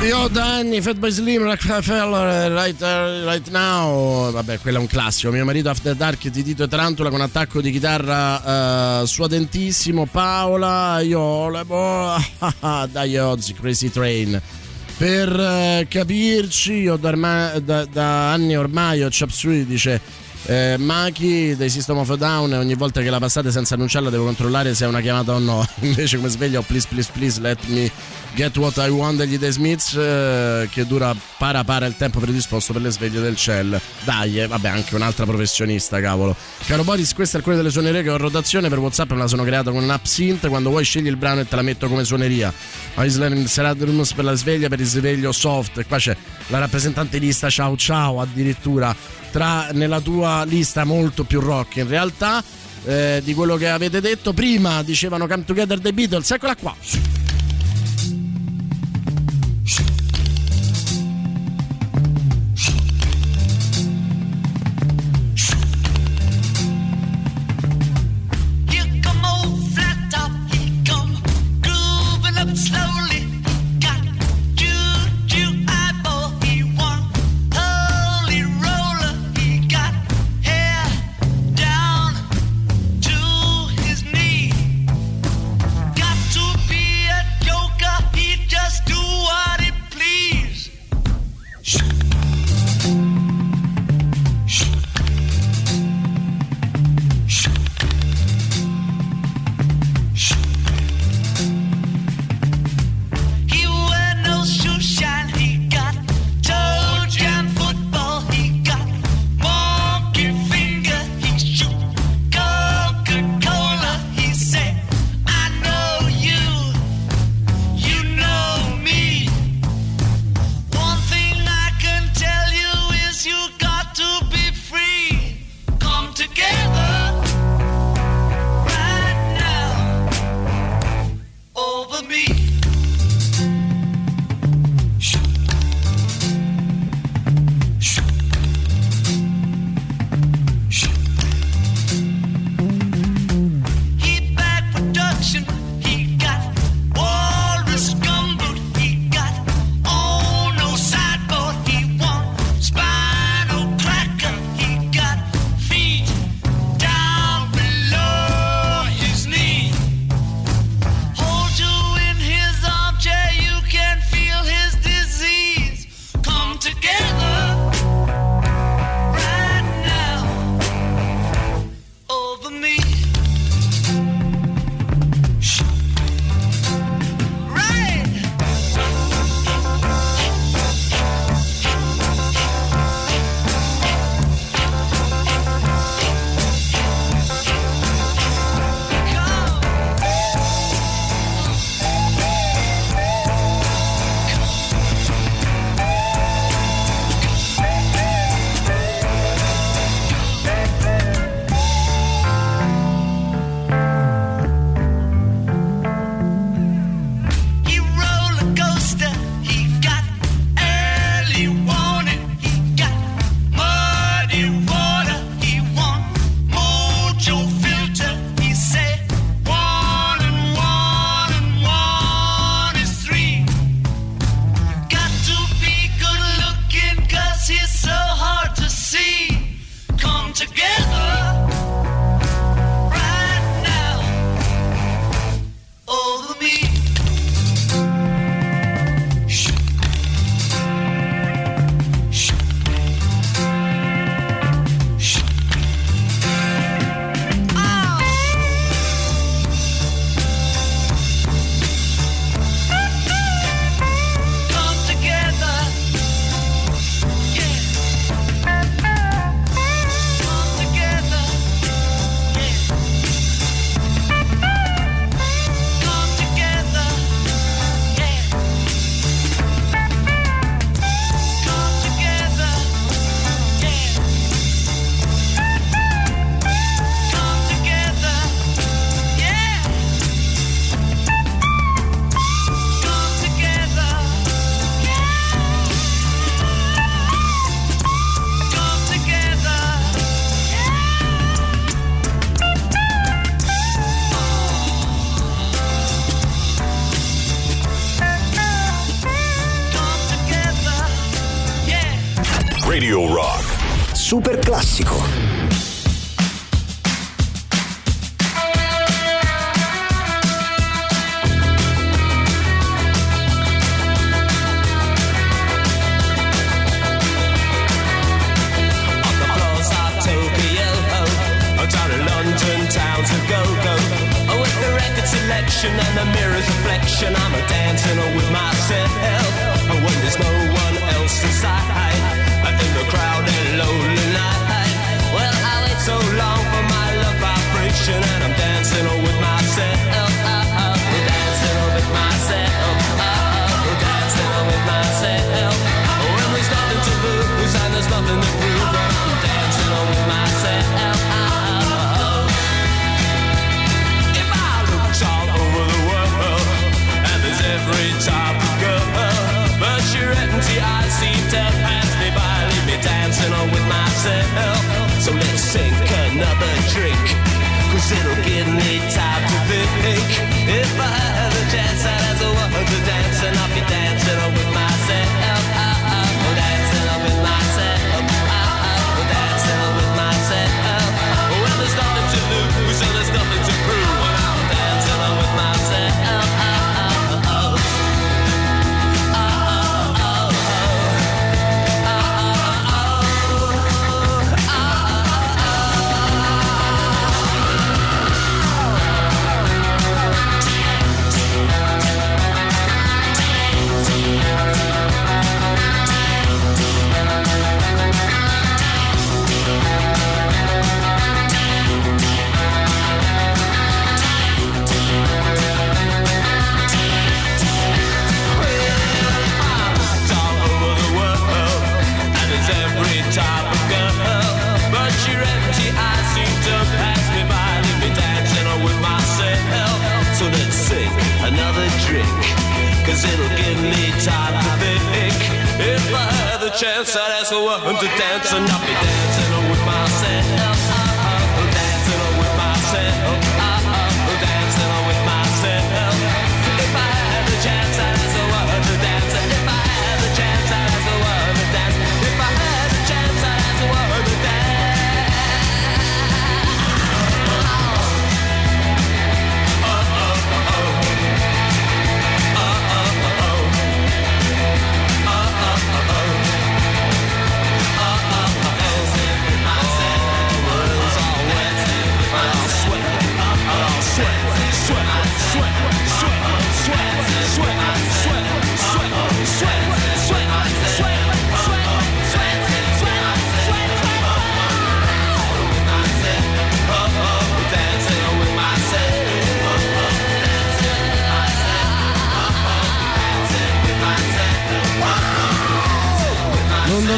Io da anni, Fatboy Slim, Rockefeller, right, uh, right Now. Vabbè, quello è un classico. Mio marito After Dark di Tito e Tarantula con attacco di chitarra eh, suadentissimo. Paola, io le boh, [LAUGHS] dai Ozzy, Crazy Train. Per eh, capirci, io da, da- da anni ormai ho Chop Suey dice eh, Maki dei System of a Down ogni volta che la passate senza annunciarla devo controllare se è una chiamata o no. [LAUGHS] Invece come sveglio please please please let me get what I want degli The Smiths eh, che dura para para il tempo predisposto per le sveglie del Cell dai eh, vabbè anche un'altra professionista cavolo. Caro Boris questa è alcune delle suonerie che ho in rotazione per Whatsapp me la sono creata con un'app synth. Quando vuoi scegli il brano e te la metto come suoneria. Island Seradrums per la sveglia per il sveglio soft. E qua c'è la rappresentante lista ciao ciao addirittura. Tra nella tua lista molto più rock in realtà eh, di quello che avete detto. Prima dicevano Come Together the Beatles eccola qua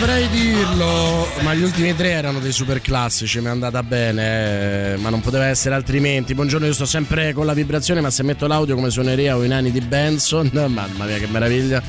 dovrei dirlo, ma gli ultimi tre erano dei super classici, mi è andata bene, eh, ma non poteva essere altrimenti. Buongiorno, io sto sempre con la vibrazione, ma se metto l'audio come suoneria o i nani di Benson, [LAUGHS] mamma mia che meraviglia.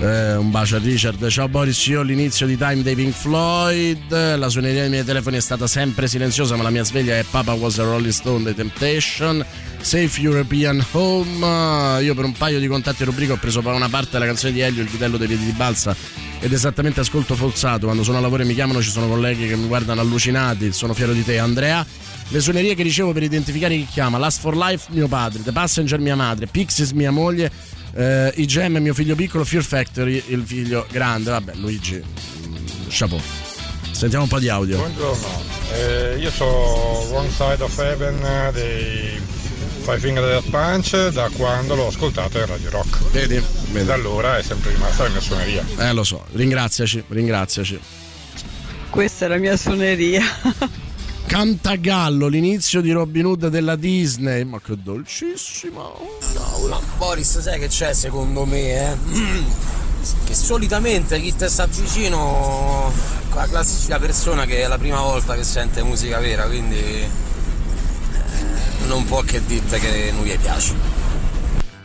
Eh, un bacio a Richard. Ciao Boris, io all'inizio di Time dei Pink Floyd. La suoneria dei miei telefoni è stata sempre silenziosa, ma la mia sveglia è Papa was a Rolling Stone dei Temptation. Safe European Home. Io per un paio di contatti rubrica ho preso una parte della canzone di Elio, il vitello dei piedi di balsa. Ed esattamente ascolto forzato. Quando sono a lavoro e mi chiamano ci sono colleghi che mi guardano allucinati. Sono fiero di te, Andrea. Le suonerie che ricevo per identificare chi chiama: Last for Life, mio padre, The Passenger, mia madre, Pixies, mia moglie, eh, IGM, mio figlio piccolo, Fear Factory, il figlio grande. Vabbè, Luigi, chapeau. Sentiamo un po' di audio. Buongiorno, eh, io sono Wrong Side of Heaven eh, dei Five Finger Death Punch da quando l'ho ascoltato in Radio Rock. Vedi? E da allora è sempre rimasta la mia suoneria. Eh, lo so, ringraziaci, ringraziaci. Questa è la mia suoneria. [LAUGHS] Cantagallo, l'inizio di Robin Hood della Disney. Ma che dolcissimo. No, Boris, sai che c'è secondo me, eh? [CLEARS THROAT] Che solitamente chi ti sta vicino è la classica persona che è la prima volta che sente musica vera, quindi eh, non può che dirti che non gli piace.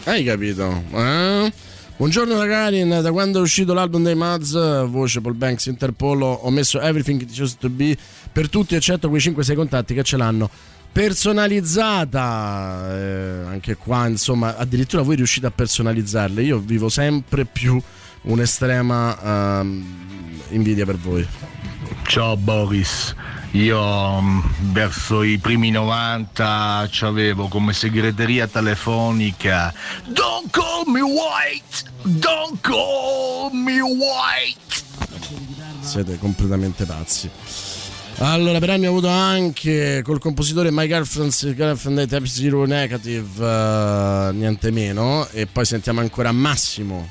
Hai capito? Eh? Buongiorno da Karin, da quando è uscito l'album dei Mads, voce Paul Banks Interpol, ho messo Everything It Used to Be per tutti eccetto quei 5-6 contatti che ce l'hanno personalizzata. Eh, anche qua insomma addirittura voi riuscite a personalizzarle. Io vivo sempre più un'estrema ehm, invidia per voi. Ciao Boris, io mm, verso i primi 90 avevo come segreteria telefonica Don't call me white! Don't call me white! Siete completamente pazzi. Allora, per anni ho avuto anche col compositore My Girlfriend's Girlfriend Type Zero Negative, eh, niente meno. E poi sentiamo ancora Massimo.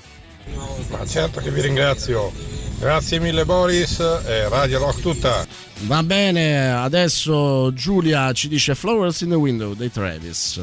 Ma certo che vi ringrazio. Grazie mille Boris e Radio Rock tutta. Va bene, adesso Giulia ci dice Flowers in the Window dei Travis.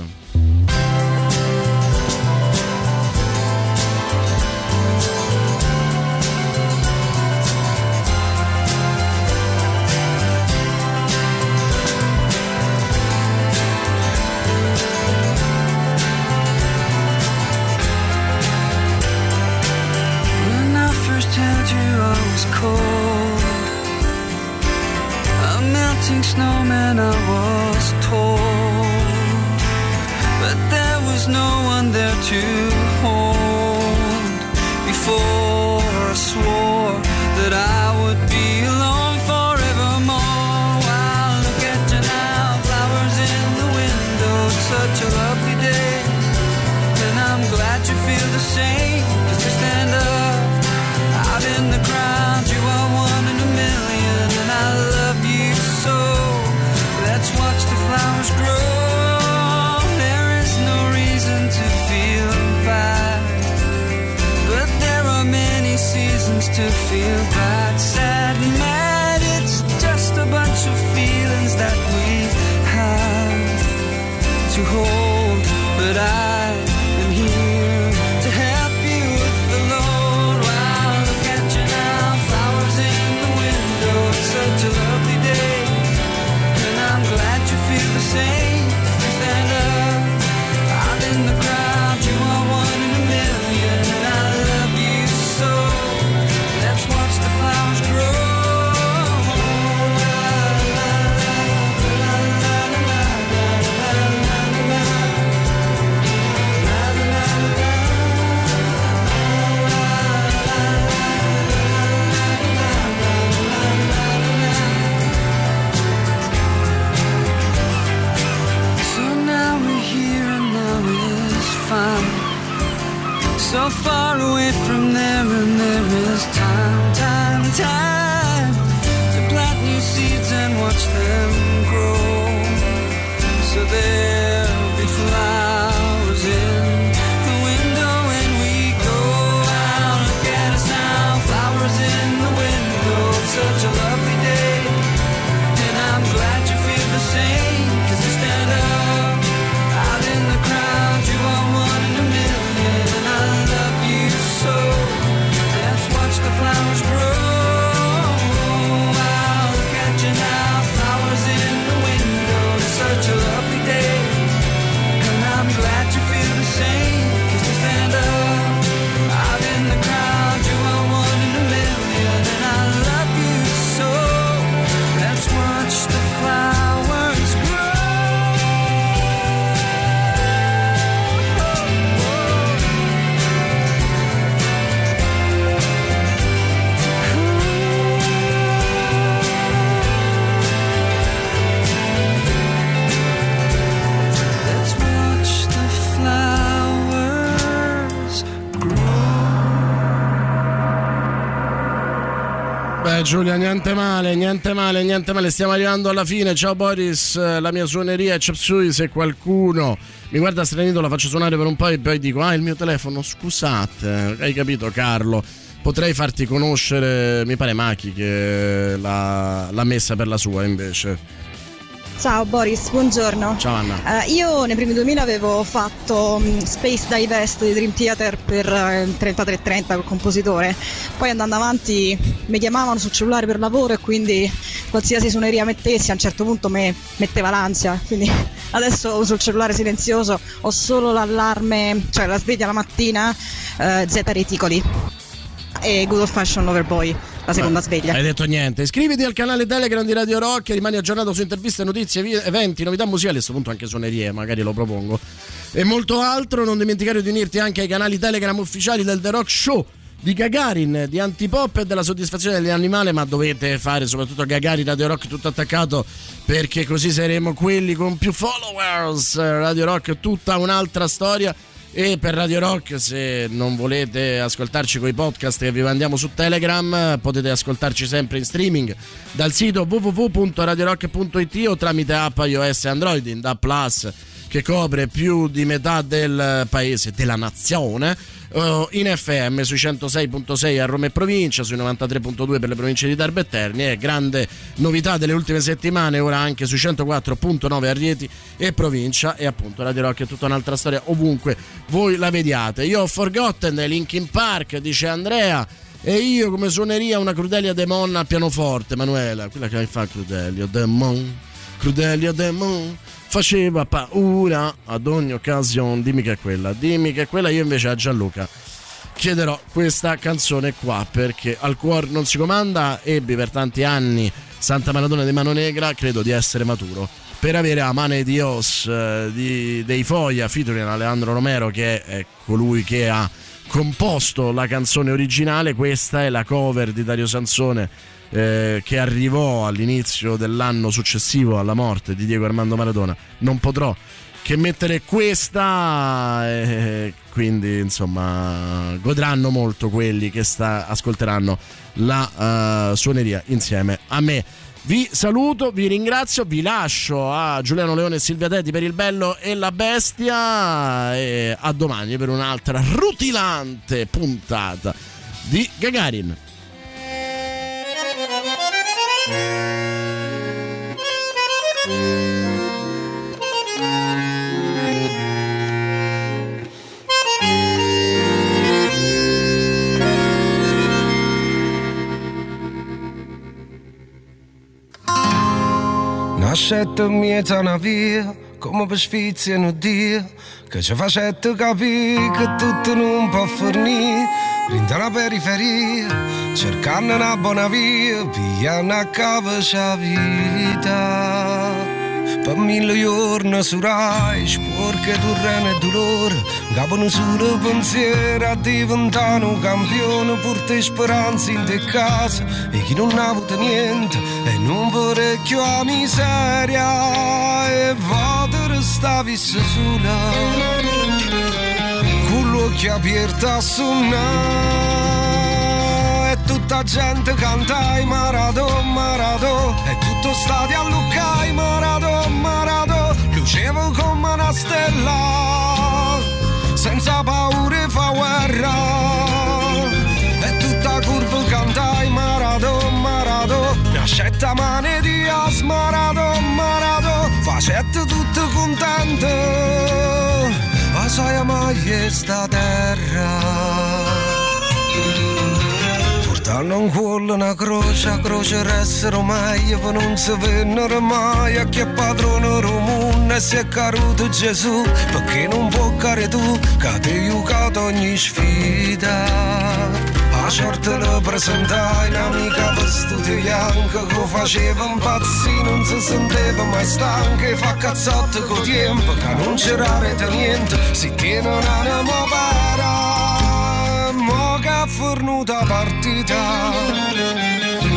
Niente male, niente male, niente male, stiamo arrivando alla fine. Ciao Boris, la mia suoneria è Chapsui, se qualcuno mi guarda stranito la faccio suonare per un po' e poi dico "Ah, il mio telefono, scusate". Hai capito Carlo? Potrei farti conoscere, mi pare Machi che l'ha, l'ha messa per la sua invece. Ciao Boris, buongiorno. Ciao Anna. Eh, io nei primi 2000 avevo fatto mm, Space Divest di Dream Theater per eh, 3330 col compositore, poi andando avanti mi chiamavano sul cellulare per lavoro e quindi qualsiasi suoneria mettessi a un certo punto mi metteva l'ansia, quindi [LAUGHS] adesso uso il cellulare silenzioso, ho solo l'allarme, cioè la sveglia la mattina, eh, Z reticoli e Good Old Fashion Loverboy, la seconda sveglia. Hai detto niente. Iscriviti al canale Telegram di Radio Rock e rimani aggiornato su interviste, notizie, eventi, novità musicali, a questo punto anche suonerie, magari lo propongo. E molto altro, non dimenticare di unirti anche ai canali Telegram ufficiali del The Rock Show di Gagarin, di Antipop e della soddisfazione dell'animale, ma dovete fare soprattutto Gagarin Radio Rock tutto attaccato perché così saremo quelli con più followers. Radio Rock tutta un'altra storia. E per Radio Rock, se non volete ascoltarci con i podcast che vi mandiamo su Telegram, potete ascoltarci sempre in streaming dal sito www.radiorock.it o tramite app iOS e Android in DA Plus che copre più di metà del paese, della nazione, eh, in FM sui 106.6 a Roma e provincia, sui 93.2 per le province di Darbe e Terni e grande novità delle ultime settimane, ora anche sui 104.9 a Rieti e provincia e appunto Radio Rock è tutta un'altra storia ovunque voi la vediate. Io ho Forgotten, Linkin Park, dice Andrea. E io come suoneria una Crudelia Demon a pianoforte, Manuela, quella che fa Crudelia Demon, Crudelia Demon, faceva paura ad ogni occasione, dimmi che è quella, dimmi che è quella, io invece a Gianluca chiederò questa canzone qua perché al cuore non si comanda, ebbi per tanti anni Santa Maradona di Mano Negra, credo di essere maturo per avere a Mane Dios eh, di, dei Foglia featuring Alejandro Romero che è colui che ha composto la canzone originale, questa è la cover di Dario Sansone eh, che arrivò all'inizio dell'anno successivo alla morte di Diego Armando Maradona. Non potrò che mettere questa e quindi insomma godranno molto quelli che sta, ascolteranno la uh, suoneria insieme a me. Vi saluto, vi ringrazio, vi lascio a Giuliano Leone e Silvia Tetti per il bello e la bestia e a domani per un'altra rutilante puntata di Gagarin. Nascette in mezzo a una via, come per sfizia un Dio, che ci facette capire che tutto non può fornire. Rinda la periferia, cercando una buona via, pigliando a capo la vita. Per mille giorni su Rai, sporche torrene e dolore, capo un solo pensiero a diventare un campione, porta speranze in te casa, e chi non ha avuto niente, e non vorrei più la miseria, e vado restavi sola, con l'occhio aperto a suonare, e tutta gente canta i Maradona, Maradona, e tutto stadio a Lucca, i Maradona, Maradona, lucevo come una stella, senza paura fa guerra, e tutta curva canta i Maradona, Maradona, nascetta mani di as, Maradona, Maradona, facette tutto contento, ma sai mai sta terra. Portando in cuore una croce, croce restano meglio, per non si vennero mai, a chi è padrone e si è caruto Gesù, perché non può care tu, che ti hai giocato ogni sfida. A sorte lo presentai, un'amica vestita bianca, che faceva impazzire, non si sentiva mai stanca, e fa cazzotte con tempo, che non c'era rete niente, si tiene un'anima vera fornuta partita.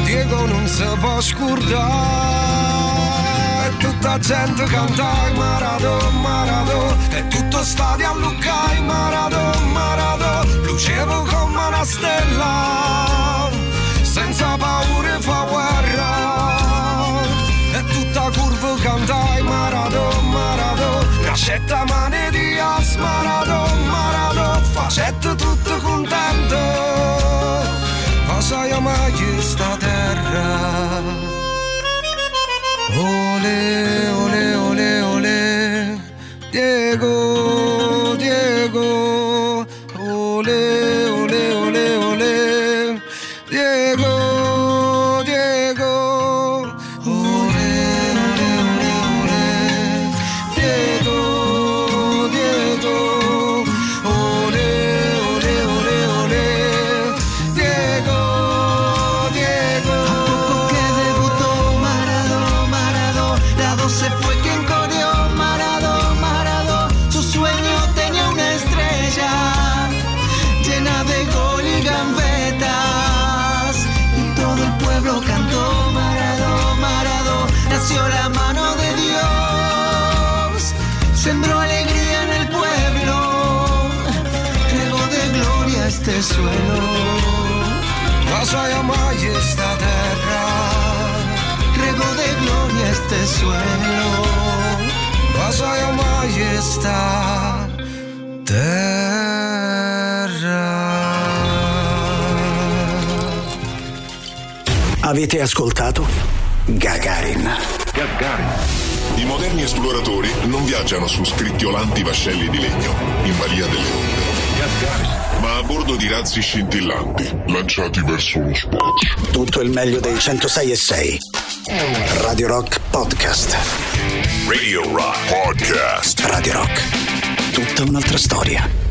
Diego non si può scordare. E tutta gente canta i Maradona, Maradona e tutto stadio a Lucca i Maradona, Maradona lucevo come una stella senza paura fa guerra. E tutta curva canta i Maradona, Maradona nascetta mani di as Facette tutto contento ma sai mai sta terra? Ole ole ole ole. Diego gloria este suelo. Vasaja mai esta Avete ascoltato Gagarin. Gagarin. I moderni esploratori non viaggiano su scricchiolanti vascelli di legno in balia delle onde, a bordo di razzi scintillanti lanciati verso lo spazio. Tutto il meglio dei 106 e 6. Radio Rock Podcast. Radio Rock Podcast. Radio Rock. Tutta un'altra storia.